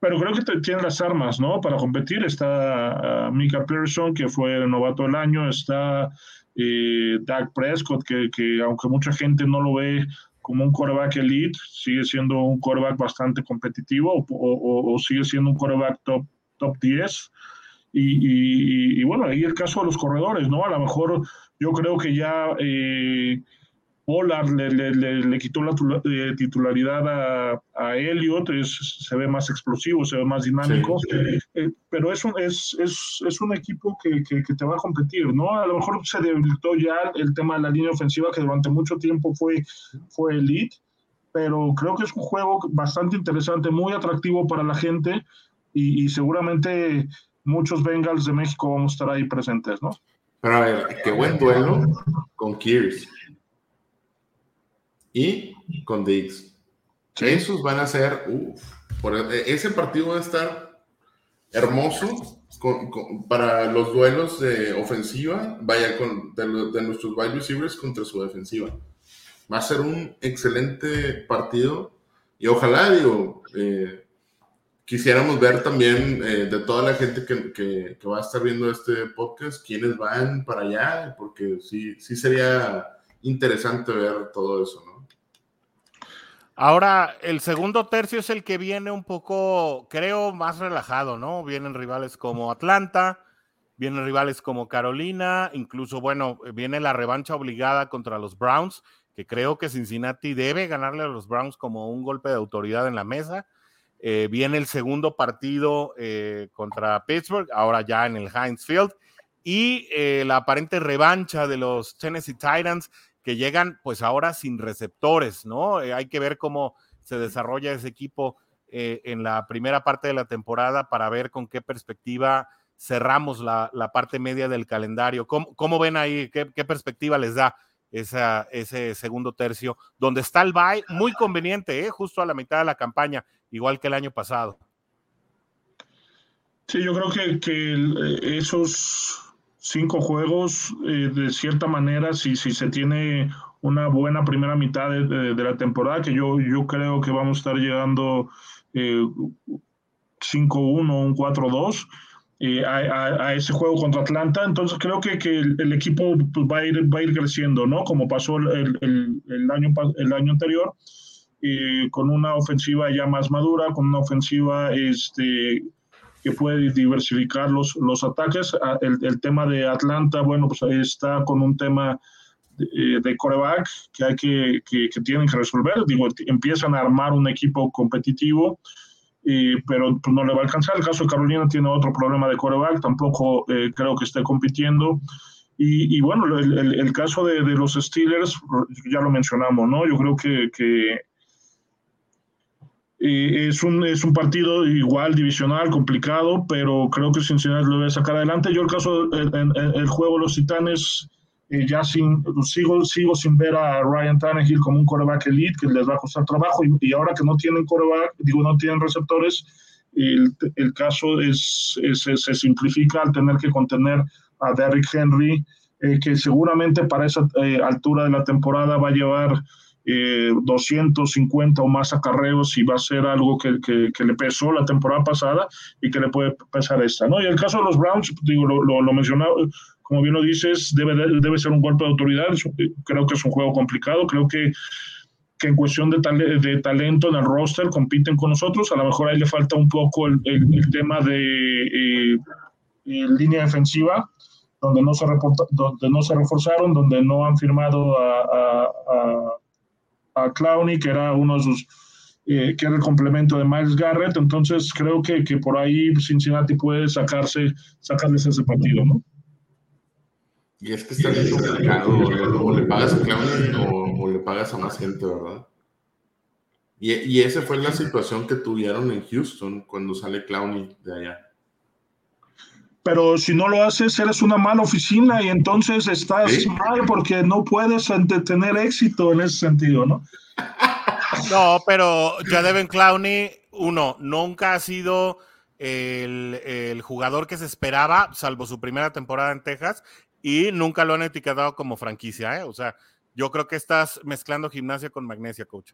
Pero creo que tiene las armas, ¿no? Para competir. Está uh, Mika Pearson, que fue el novato del año, está eh, Dak Prescott, que, que, aunque mucha gente no lo ve como un quarterback elite, sigue siendo un quarterback bastante competitivo o, o, sigue siendo un quarterback top, top 10. Y, y, bueno, ahí el caso de los corredores, ¿no? A lo mejor yo creo que ya eh, Pollard le, quitó la eh, titularidad a, a Elliot, se ve más explosivo, se ve más dinámico, eh, pero es un, es, es, es un equipo que, que, te va a competir, ¿no? A lo mejor se debilitó ya el tema de la línea ofensiva, que durante mucho tiempo fue, fue elite, pero creo que es un juego bastante interesante, muy atractivo para la gente y, seguramente muchos Bengals de México vamos a estar ahí presentes, ¿no? Pero a ver, qué buen duelo con Kears y con Diggs. Esos van a ser, por, e, ese partido va a estar hermoso para los duelos de ofensiva, vaya con de, nuestros wide receivers contra su defensiva. Va a ser un excelente partido y ojalá, digo, eh, quisiéramos ver también eh, de toda la gente que, que, que, va a estar viendo este podcast, quiénes van para allá, porque sí, sí sería interesante ver todo eso, ¿no? Ahora, el segundo tercio es el que viene un poco, creo, más relajado, ¿no? Vienen rivales como Atlanta, vienen rivales como Carolina, incluso, bueno, viene la revancha obligada contra los Browns, que creo que Cincinnati debe ganarle a los Browns como un golpe de autoridad en la mesa. Eh, viene el segundo partido eh, contra Pittsburgh, ahora ya en el Heinz Field, y eh, la aparente revancha de los Tennessee Titans, que llegan pues ahora sin receptores, ¿no? Eh, hay que ver cómo se desarrolla ese equipo eh, en la primera parte de la temporada para ver con qué perspectiva cerramos la, parte media del calendario. ¿Cómo, ven ahí? ¿Qué, perspectiva les da esa, ese segundo tercio? Donde está el bye, muy conveniente, ¿eh? justo a la mitad de la campaña, igual que el año pasado. Sí, yo creo que, que esos cinco juegos, eh, de cierta manera, si, si se tiene una buena primera mitad de, la temporada, que yo, yo creo que vamos a estar llegando eh, 5-1, un 4-2. Eh, a, ese juego contra Atlanta, entonces creo que, que el, equipo pues, va, a ir, va a ir creciendo, ¿no? Como pasó el, el, el año, el año anterior, eh, con una ofensiva ya más madura, con una ofensiva este, que puede diversificar los, los ataques. Ah, el, el, tema de Atlanta, bueno, pues ahí está con un tema de, de coreback que hay que, que, que, tienen que resolver. Digo, empiezan a armar un equipo competitivo pero pues, no le va a alcanzar. El caso de Carolina tiene otro problema de coreback, tampoco eh, creo que esté compitiendo. Y, bueno, el, caso de, los Steelers, ya lo mencionamos, ¿no? Yo creo que, que eh, es, un, es un partido igual, divisional, complicado, pero creo que Cincinnati lo debe sacar adelante. Yo el caso, el, juego de los Titanes ya sin, sigo, sigo sin ver a Ryan Tannehill como un coreback elite que les va a costar trabajo y, ahora que no tienen coreback, digo, no tienen receptores, el, el caso es, se simplifica al tener que contener a Derrick Henry, eh, que seguramente para esa eh, altura de la temporada va a llevar 250 eh, o más acarreos y va a ser algo que, que, le pesó la temporada pasada y que le puede pesar esta, ¿no? Y el caso de los Browns, digo, lo, lo, lo mencionaba, como bien lo dices, debe, debe ser un golpe de autoridad. Creo que es un juego complicado. Creo que, que en cuestión de, de, talento en el roster compiten con nosotros. A lo mejor ahí le falta un poco el, el, tema de eh, línea defensiva, donde no, se donde no se reforzaron, donde no han firmado a, Clowney, que era uno de sus. Eh, que era el complemento de Miles Garrett. Entonces creo que, que por ahí Cincinnati puede sacarse, sacarles ese partido, ¿no? Y es que está bien complicado, o le pagas a Clowney o, le pagas a más gente, ¿verdad? Y, y esa fue la situación que tuvieron en Houston cuando sale Clowney de allá. Pero si no lo haces, eres una mala oficina y entonces estás mal porque no puedes tener éxito en ese sentido, ¿no? No, pero ya deben Clowney, uno, nunca ha sido el, el, jugador que se esperaba, salvo su primera temporada en Texas, y nunca lo han etiquetado como franquicia, ¿eh? O sea, yo creo que estás mezclando gimnasia con magnesia, coach.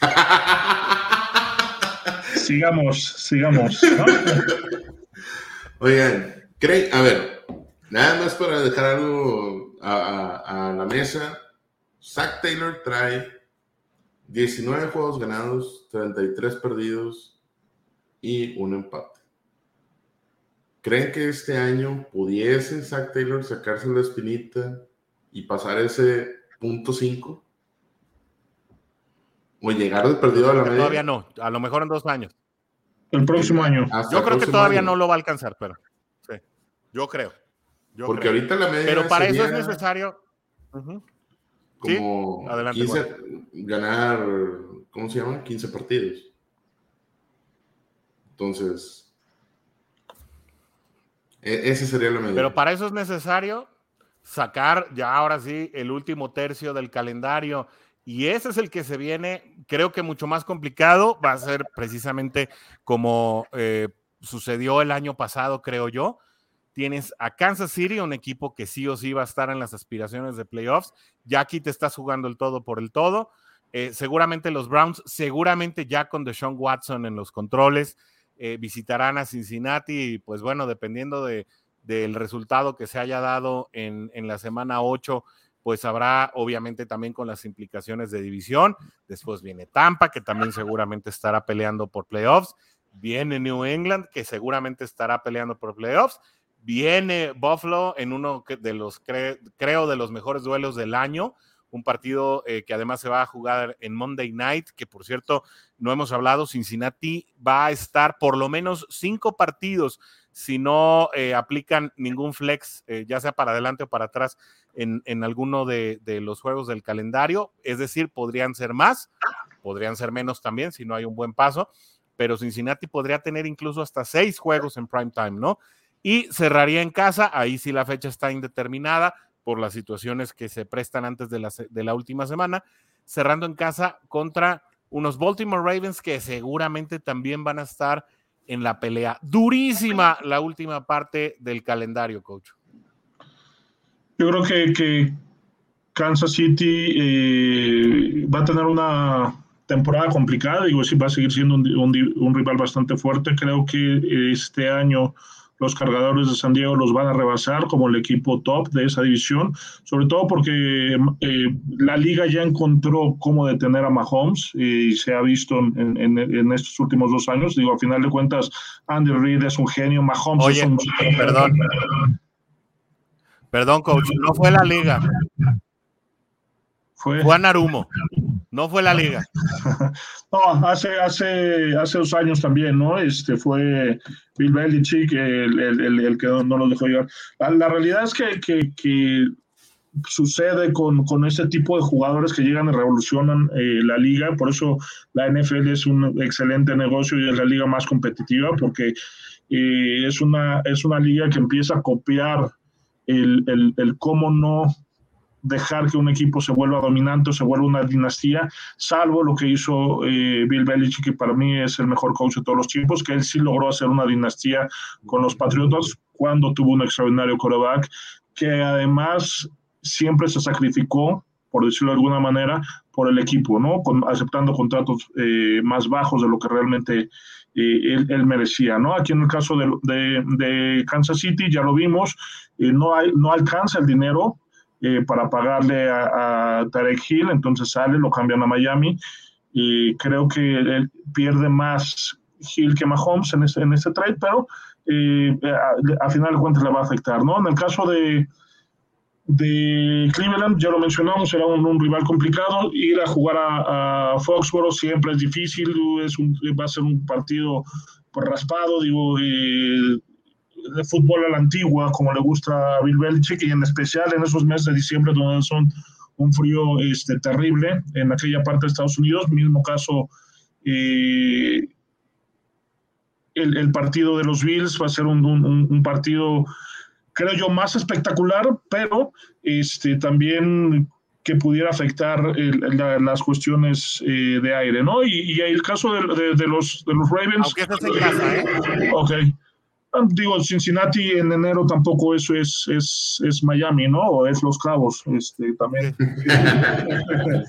sigamos, sigamos. Oigan, creen, a ver, nada más para dejar algo a, a la mesa. Zach Taylor trae 19 juegos ganados, 33 perdidos y un empate. ¿Creen que este año pudiese Zach Taylor sacarse la espinita y pasar ese punto 5? ¿O llegar de perdido a la media? Todavía no, a lo mejor en dos años. El próximo año. yo creo que todavía no lo va a alcanzar, pero sí, yo creo. Porque ahorita la media. Pero para eso es necesario. Como adelante, ganar, ¿cómo se llama? 15 partidos. Entonces, e, ese sería lo mejor. Pero para eso es necesario sacar ya ahora sí el último tercio del calendario. Y ese es el que se viene, creo que mucho más complicado. Va a ser precisamente como eh, sucedió el año pasado, creo yo. Tienes a Kansas City, un equipo que sí o sí va a estar en las aspiraciones de playoffs. Ya aquí te estás jugando el todo por el todo. Eh, seguramente los Browns, seguramente ya con Deshaun Watson en los controles, eh, visitarán a Cincinnati y pues bueno, dependiendo de, del resultado que se haya dado en, en, la semana 8, pues habrá obviamente también con las implicaciones de división. Después viene Tampa, que también seguramente estará peleando por playoffs. Viene New England, que seguramente estará peleando por playoffs. Viene Buffalo en uno de los, creo, de los mejores duelos del año un partido eh, que además se va a jugar en Monday Night, que por cierto, no hemos hablado, Cincinnati va a estar por lo menos cinco partidos si no eh, aplican ningún flex, eh, ya sea para adelante o para atrás, en, en alguno de, de, los juegos del calendario. Es decir, podrían ser más, podrían ser menos también si no hay un buen paso, pero Cincinnati podría tener incluso hasta seis juegos en prime time, ¿no? Y cerraría en casa, ahí sí la fecha está indeterminada por las situaciones que se prestan antes de la, de la última semana, cerrando en casa contra unos Baltimore Ravens que seguramente también van a estar en la pelea. Durísima la última parte del calendario, coach. Yo creo que, que Kansas City eh, va a tener una temporada complicada, digo, sí va a seguir siendo un, un rival bastante fuerte. Creo que este año los cargadores de San Diego los van a rebasar como el equipo top de esa división, sobre todo porque eh, la liga ya encontró cómo detener a Mahomes y se ha visto en, estos últimos dos años. Digo, a final de cuentas, Andy Reid es un genio, Mahomes es un... Perdón. Perdón, coach, no fue la liga. Fue, fue a Narumo. No fue la liga. no, hace, hace, hace dos años también, ¿no? Este fue Bill Belichick el, el, el, que no, lo dejó llegar. La, realidad es que, que, que sucede con, con, este tipo de jugadores que llegan y revolucionan eh, la liga. Por eso la NFL es un excelente negocio y es la liga más competitiva, porque eh, es, una, es una liga que empieza a copiar el, el, el cómo no dejar que un equipo se vuelva dominante o se vuelva una dinastía, salvo lo que hizo eh, Bill Belichick, que para mí es el mejor coach de todos los tiempos, que él sí logró hacer una dinastía con los Patriotas cuando tuvo un extraordinario quarterback, que además siempre se sacrificó, por decirlo de alguna manera, por el equipo, ¿no? Con, aceptando contratos eh, más bajos de lo que realmente eh, él, merecía, ¿no? Aquí en el caso de, de, de Kansas City, ya lo vimos, no, hay, no alcanza el dinero eh, para pagarle a, Tarek Hill, entonces sale, lo cambian a Miami y creo que él pierde más Hill que Mahomes en este, en este trade, pero eh, a, final de cuentas le va a afectar, ¿no? En el caso de, Cleveland, ya lo mencionamos, era un, rival complicado, ir a jugar a, Foxborough siempre es difícil, es va a ser un partido raspado, digo, eh, de fútbol a la antigua, como le gusta a Bill Belichick, y en especial en esos meses de diciembre donde son un frío este, terrible en aquella parte de Estados Unidos. Mismo caso, eh, el, el, partido de los Bills va a ser un, un, un, partido, creo yo, más espectacular, pero este, también que pudiera afectar el, la, las cuestiones eh, de aire, ¿no? Y, y, el caso de, de, de, los, de los Ravens. Aunque en casa, ¿eh? Ok. Digo, Cincinnati en enero tampoco eso es, es, es Miami, ¿no? O es Los Cabos, este, también.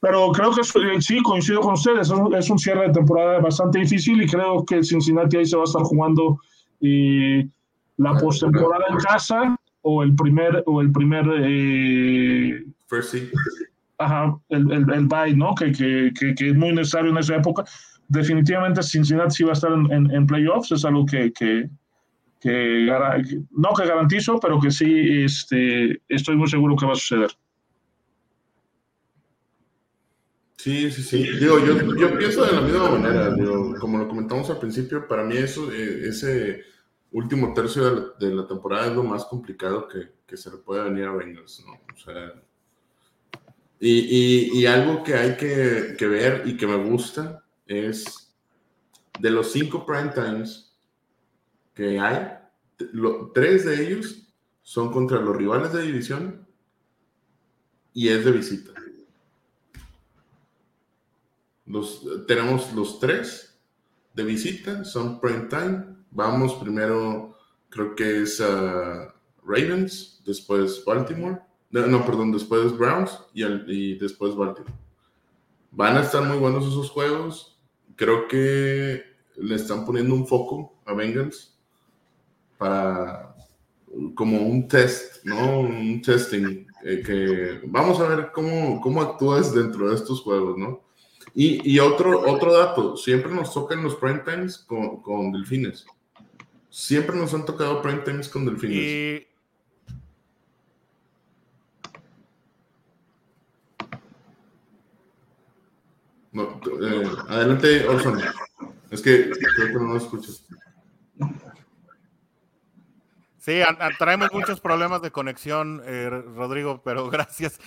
Pero creo que sí, coincido con ustedes, es un cierre de temporada bastante difícil y creo que Cincinnati ahí se va a estar jugando eh, la postemporada en casa o el primer, o el primer eh, First Ajá, el, el, el bye, ¿no? Que, que, que, que, es muy necesario en esa época definitivamente Cincinnati sí va a estar en, playoffs, es algo que, no que garantizo, pero que sí este, estoy muy seguro que va a suceder. Sí, sí, sí. Digo, yo, pienso de la misma manera, como lo comentamos al principio, para mí eso, eh, ese último tercio de la, temporada es lo más complicado que, se le puede venir a Bengals, y, algo que hay que ver y que me gusta es de los cinco prime times que hay, tres de ellos son contra los rivales de división y es de visita. Los, tenemos los tres de visita, son prime time. Vamos primero, creo que es Ravens, después Baltimore. No, no, perdón, después Browns y, y después Baltimore. Van a estar muy buenos esos juegos creo que le están poniendo un foco a Bengals para como un test, ¿no? Un testing, eh, que vamos a ver cómo, cómo actúas dentro de estos juegos, ¿no? Y, y, otro, otro dato, siempre nos tocan los prime times con, con delfines. Siempre nos han tocado prime times con delfines. Y No, eh, adelante, Orson. Es que creo que no lo escuchas. Sí, traemos muchos problemas de conexión, eh, Rodrigo, pero gracias.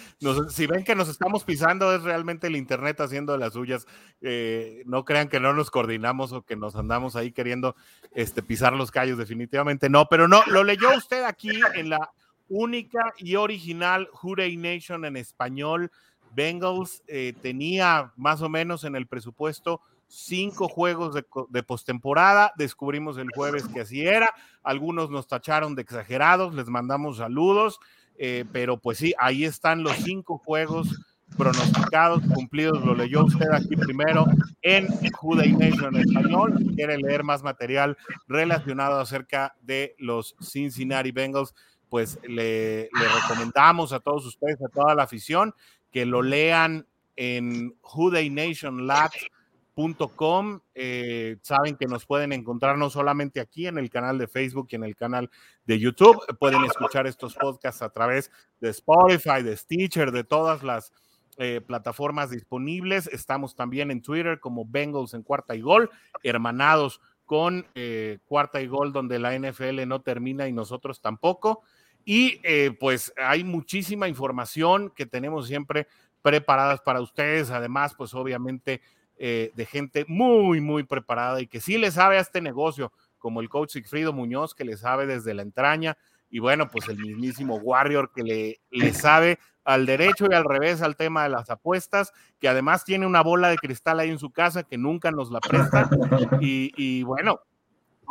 Si ven que nos estamos pisando, es realmente el Internet haciendo las suyas. Eh, no crean que no nos coordinamos o que nos andamos ahí queriendo este, pisar los callos, definitivamente no, pero no, lo leyó usted aquí en la única y original Hurray Nation en español Bengals eh, tenía más o menos en el presupuesto cinco juegos de, de postemporada. Descubrimos el jueves que así era. Algunos nos tacharon de exagerados, les mandamos saludos, eh, pero pues sí, ahí están los cinco juegos pronosticados, cumplidos, lo leyó usted aquí primero en Juday Nation en español. Si quiere leer más material relacionado acerca de los Cincinnati Bengals, pues le, le recomendamos a todos ustedes, a toda la afición, que lo lean en hudaynationlabs.com. Eh, saben que nos pueden encontrar no solamente aquí en el canal de Facebook y en el canal de YouTube, pueden escuchar estos podcasts a través de Spotify, de Stitcher, de todas las eh, plataformas disponibles. Estamos también en Twitter como Bengals en cuarta y gol, hermanados con eh, cuarta y gol donde la NFL no termina y nosotros tampoco. Y eh, pues hay muchísima información que tenemos siempre preparadas para ustedes. Además, pues obviamente de gente muy, muy preparada y que sí le sabe a este negocio, como el coach Sigfrido Muñoz, que le sabe desde la entraña. Y bueno, pues el mismísimo Warrior que le, le sabe al derecho y al revés al tema de las apuestas, que además tiene una bola de cristal ahí en su casa que nunca nos la presta. Y, bueno,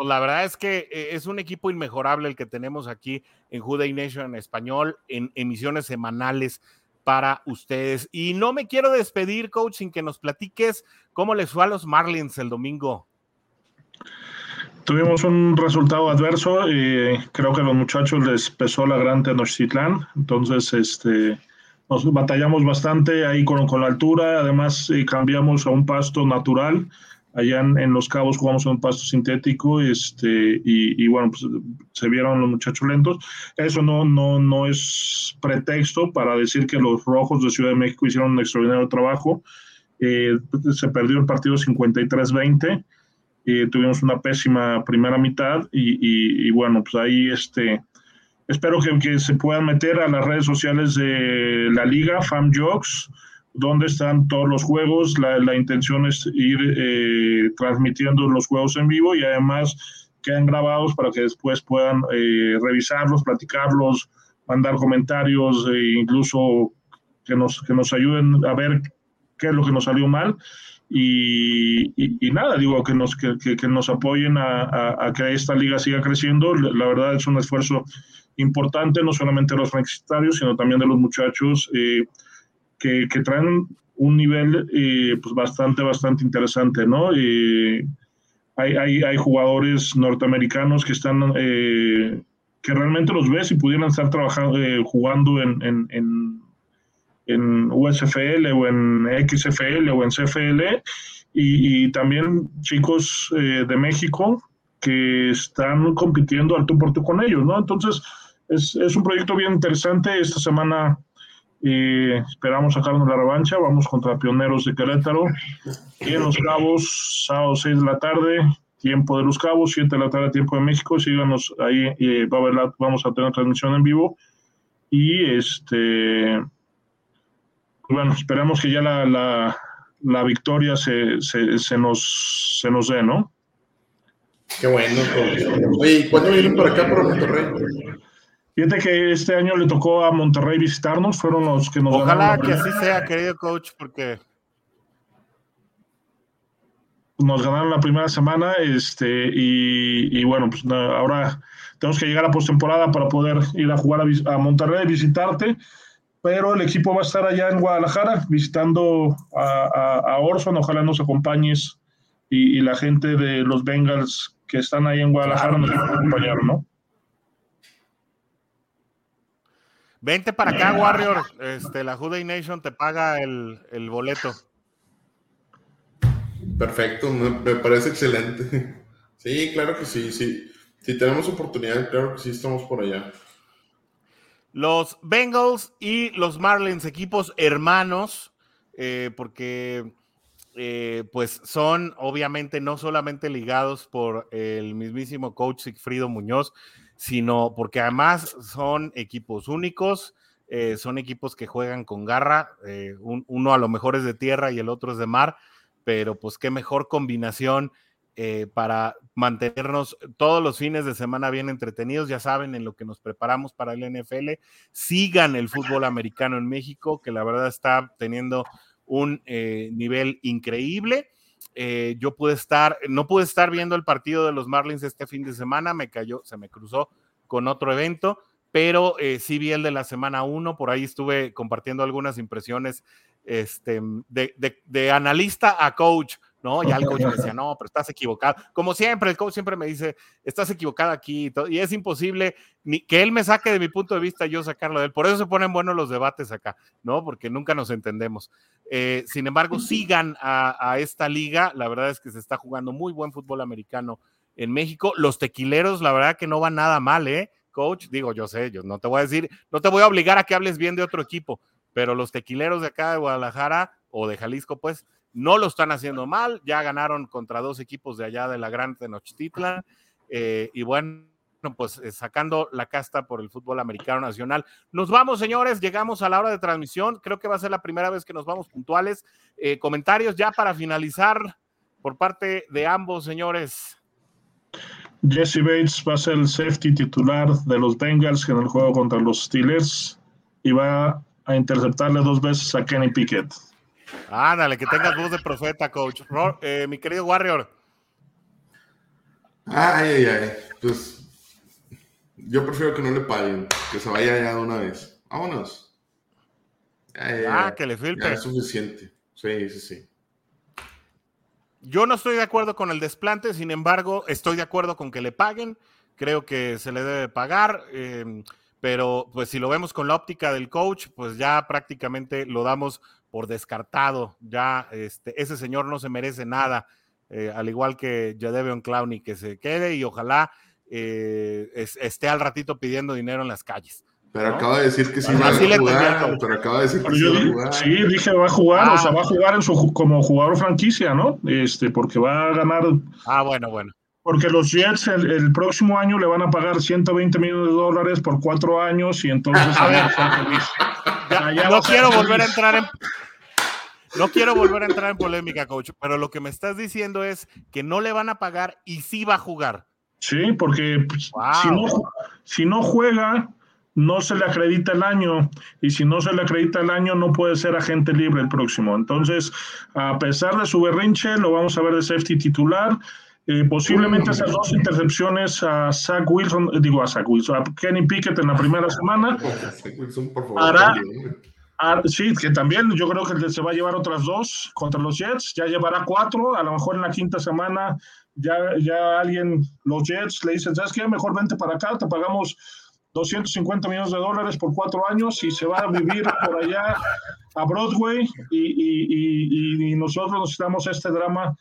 pues la verdad es que eh, es un equipo inmejorable el que tenemos aquí en Juday Nation en español, en emisiones semanales para ustedes. Y no me quiero despedir, coach, sin que nos platiques cómo les fue a los Marlins el domingo. Tuvimos un resultado adverso y creo que a los muchachos les pesó la gran Tenochtitlán, entonces este, nos batallamos bastante ahí con, con la altura, además eh, cambiamos a un pasto natural, allá en, Los Cabos jugamos a un pasto sintético este, y, y, bueno, pues se vieron los muchachos lentos. Eso no, no, no es pretexto para decir que los rojos de Ciudad de México hicieron un extraordinario trabajo. Eh, se perdió el partido 53-20 tuvimos una pésima primera mitad y, bueno, pues ahí este, espero que, que, se puedan meter a las redes sociales de la liga, FamJogs, donde están todos los juegos. La, la intención es ir eh, transmitiendo los juegos en vivo y además quedan grabados para que después puedan eh, revisarlos, platicarlos, mandar comentarios e incluso que nos, que nos ayuden a ver qué es lo que nos salió mal y, nada, digo, que nos, que, que nos apoyen a, a, que esta liga siga creciendo. La verdad es un esfuerzo importante, no solamente de los franquiciatarios, sino también de los muchachos eh, que, traen un nivel eh, pues bastante, bastante interesante, ¿no? hay, hay, hay, jugadores norteamericanos que están, eh, que realmente los ves y pudieran estar trabajando, jugando en, en, USFL o en XFL o en CFL y, también chicos eh, de México que están compitiendo al tú por tú con ellos, ¿no? Entonces, es, es un proyecto bien interesante. Esta semana eh, esperamos sacarnos la revancha. Vamos contra Pioneros de Querétaro y en Los Cabos, sábado 6 de la tarde, tiempo de Los Cabos, 7 de la tarde, tiempo de México. Síganos ahí, va a haber vamos a tener transmisión en vivo. Y este bueno, esperamos que ya la, la, victoria se, se, se, nos, se nos dé, ¿no? Qué bueno. Oye, ¿cuándo vienen por acá, por Monterrey? Fíjate que este año le tocó a Monterrey visitarnos, fueron los que nos Ojalá que así sea, querido coach, porque nos ganaron la primera semana, este, y, y bueno, pues ahora tenemos que llegar a postemporada para poder ir a jugar a, a Monterrey, visitarte pero el equipo va a estar allá en Guadalajara visitando a, Orson, ojalá nos acompañes y, la gente de los Bengals que están ahí en Guadalajara nos van a acompañar, ¿no? Vente para acá, Warrior. Este, la Juday Nation te paga el, el boleto. Perfecto, me, parece excelente. Sí, claro que sí, sí. Si tenemos oportunidad, claro que sí estamos por allá. Los Bengals y los Marlins, equipos hermanos, eh, porque eh, pues son obviamente no solamente ligados por el mismísimo coach Sigfrido Muñoz, sino porque además son equipos únicos, eh, son equipos que juegan con garra, uno a lo mejor es de tierra y el otro es de mar, pero pues qué mejor combinación eh, para mantenernos todos los fines de semana bien entretenidos. Ya saben, en lo que nos preparamos para el NFL, sigan el fútbol americano en México, que la verdad está teniendo un eh, nivel increíble. Eh, yo pude estar, no pude estar viendo el partido de los Marlins este fin de semana, me cayó, se me cruzó con otro evento, pero sí vi el de la semana 1, por ahí estuve compartiendo algunas impresiones este, de, de analista a coach ¿no? Ya el coach me decía, no, pero estás equivocado. Como siempre, el coach siempre me dice, estás equivocado aquí y, todo, y es imposible ni, que él me saque de mi punto de vista, yo sacarlo de él. Por eso se ponen buenos los debates acá, ¿no? Porque nunca nos entendemos. Eh, sin embargo, sigan a, esta liga. La verdad es que se está jugando muy buen fútbol americano en México. Los tequileros, la verdad que no van nada mal, ¿eh? Coach, digo, yo sé, yo no te voy a decir, no te voy a obligar a que hables bien de otro equipo, pero los tequileros de acá de Guadalajara o de Jalisco, pues, no lo están haciendo mal, ya ganaron contra dos equipos de allá de la Gran Tenochtitlan, eh, y bueno, pues eh, sacando la casta por el fútbol americano nacional. Nos vamos, señores, llegamos a la hora de transmisión, creo que va a ser la primera vez que nos vamos puntuales. Eh, comentarios ya para finalizar por parte de ambos, señores. Jesse Bates va a ser el safety titular de los Bengals en el juego contra los Steelers y va a interceptarle dos veces a Kenny Pickett. Ándale, que tengas voz de profeta, coach. Eh, mi querido Warrior. Ay, ay, ay. Pues yo prefiero que no le paguen, que se vaya ya de una vez. Vámonos. ah, que le filtre. es suficiente. Sí, sí, sí. Yo no estoy de acuerdo con el desplante, sin embargo, estoy de acuerdo con que le paguen. Creo que se le debe pagar. Em, pero pues si lo vemos con la óptica del coach, pues ya prácticamente lo damos por descartado. Ya este, ese señor no se merece nada, eh, al igual que Jadeveon Clowney, que se quede y ojalá eh, esté al ratito pidiendo dinero en las calles. Pero acaba de decir que sí va a jugar, pero acaba de decir que sí va a jugar. Sí, dije va a jugar, o sea, ah. va a jugar en su, como jugador franquicia, ¿no? Este, porque va a ganar. Ah, bueno, bueno. Porque los Jets el, próximo año le van a pagar 120 millones de dólares por cuatro años y entonces... no quiero volver a entrar en... No quiero volver a entrar en polémica, coach, pero lo que me estás diciendo es que no le van a pagar y sí va a jugar. Sí, porque pues, si, no, si no juega, no se le acredita el año y si no se le acredita el año no puede ser agente libre el próximo. Entonces, a pesar de su berrinche, lo vamos a ver de safety titular eh, posiblemente esas dos intercepciones a Zach Wilson, eh, digo a Zach Wilson, a Kenny Pickett en la primera semana. sí, que también yo creo que se va a llevar otras dos contra los Jets, ya llevará cuatro, a lo mejor en la quinta semana ya, ya alguien, los Jets le dicen, ¿sabes qué? Mejor vente para acá, te pagamos 250 millones de dólares por cuatro años y se va a vivir por allá a Broadway y, y nosotros necesitamos este drama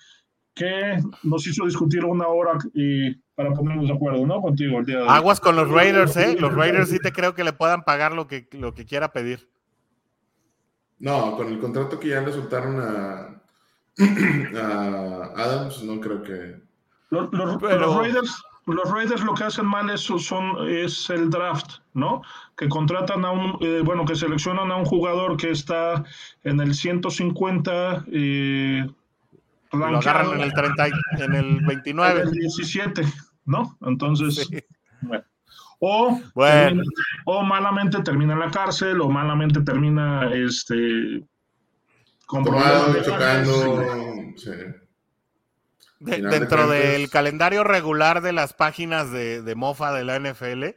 que nos hizo discutir una hora y para ponernos de acuerdo, ¿no? Contigo el día de Aguas con los Raiders, ¿eh? Los Raiders sí te creo que le puedan pagar lo que, lo que quiera pedir. No, con el contrato que ya le soltaron a, Adams, no creo que. Los, Raiders, los Raiders lo que hacen mal es, son, es el draft, ¿no? Que contratan a un, eh, bueno, que seleccionan a un jugador que está en el 150 eh, lo agarran en el 30, en el 29. En el 17, ¿no? Entonces, bueno. O, o malamente termina en la cárcel, o malamente termina este comprobado, chocando. dentro del calendario regular de las páginas de, de Mofa de la NFL,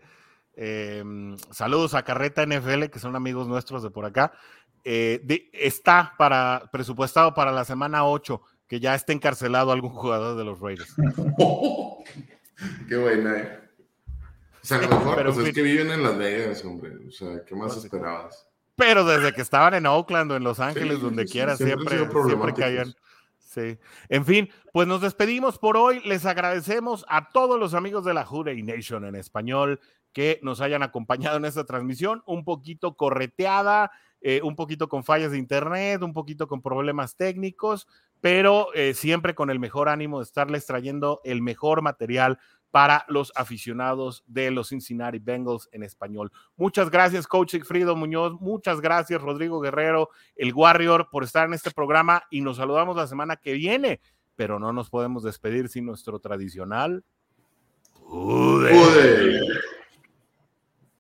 em, saludos a Carreta NFL, que son amigos nuestros de por acá. Eh, está para presupuestado para la semana 8 que ya esté encarcelado algún jugador de los Raiders. Qué buena, eh. O sea, a lo mejor pero, pues, es que viven en Las Vegas, hombre. O sea, ¿qué más esperabas? Pero desde que estaban en Oakland o en Los Ángeles, donde quiera, siempre, siempre, caían. Sí. En fin, pues nos despedimos por hoy. Les agradecemos a todos los amigos de la Jude Nation en español que nos hayan acompañado en esta transmisión, un poquito correteada, eh, un poquito con fallas de internet, un poquito con problemas técnicos, pero eh, siempre con el mejor ánimo de estarles trayendo el mejor material para los aficionados de los Cincinnati Bengals en español. Muchas gracias, Coach Frido Muñoz. Muchas gracias, Rodrigo Guerrero, el Warrior, por estar en este programa y nos saludamos la semana que viene, pero no nos podemos despedir sin nuestro tradicional.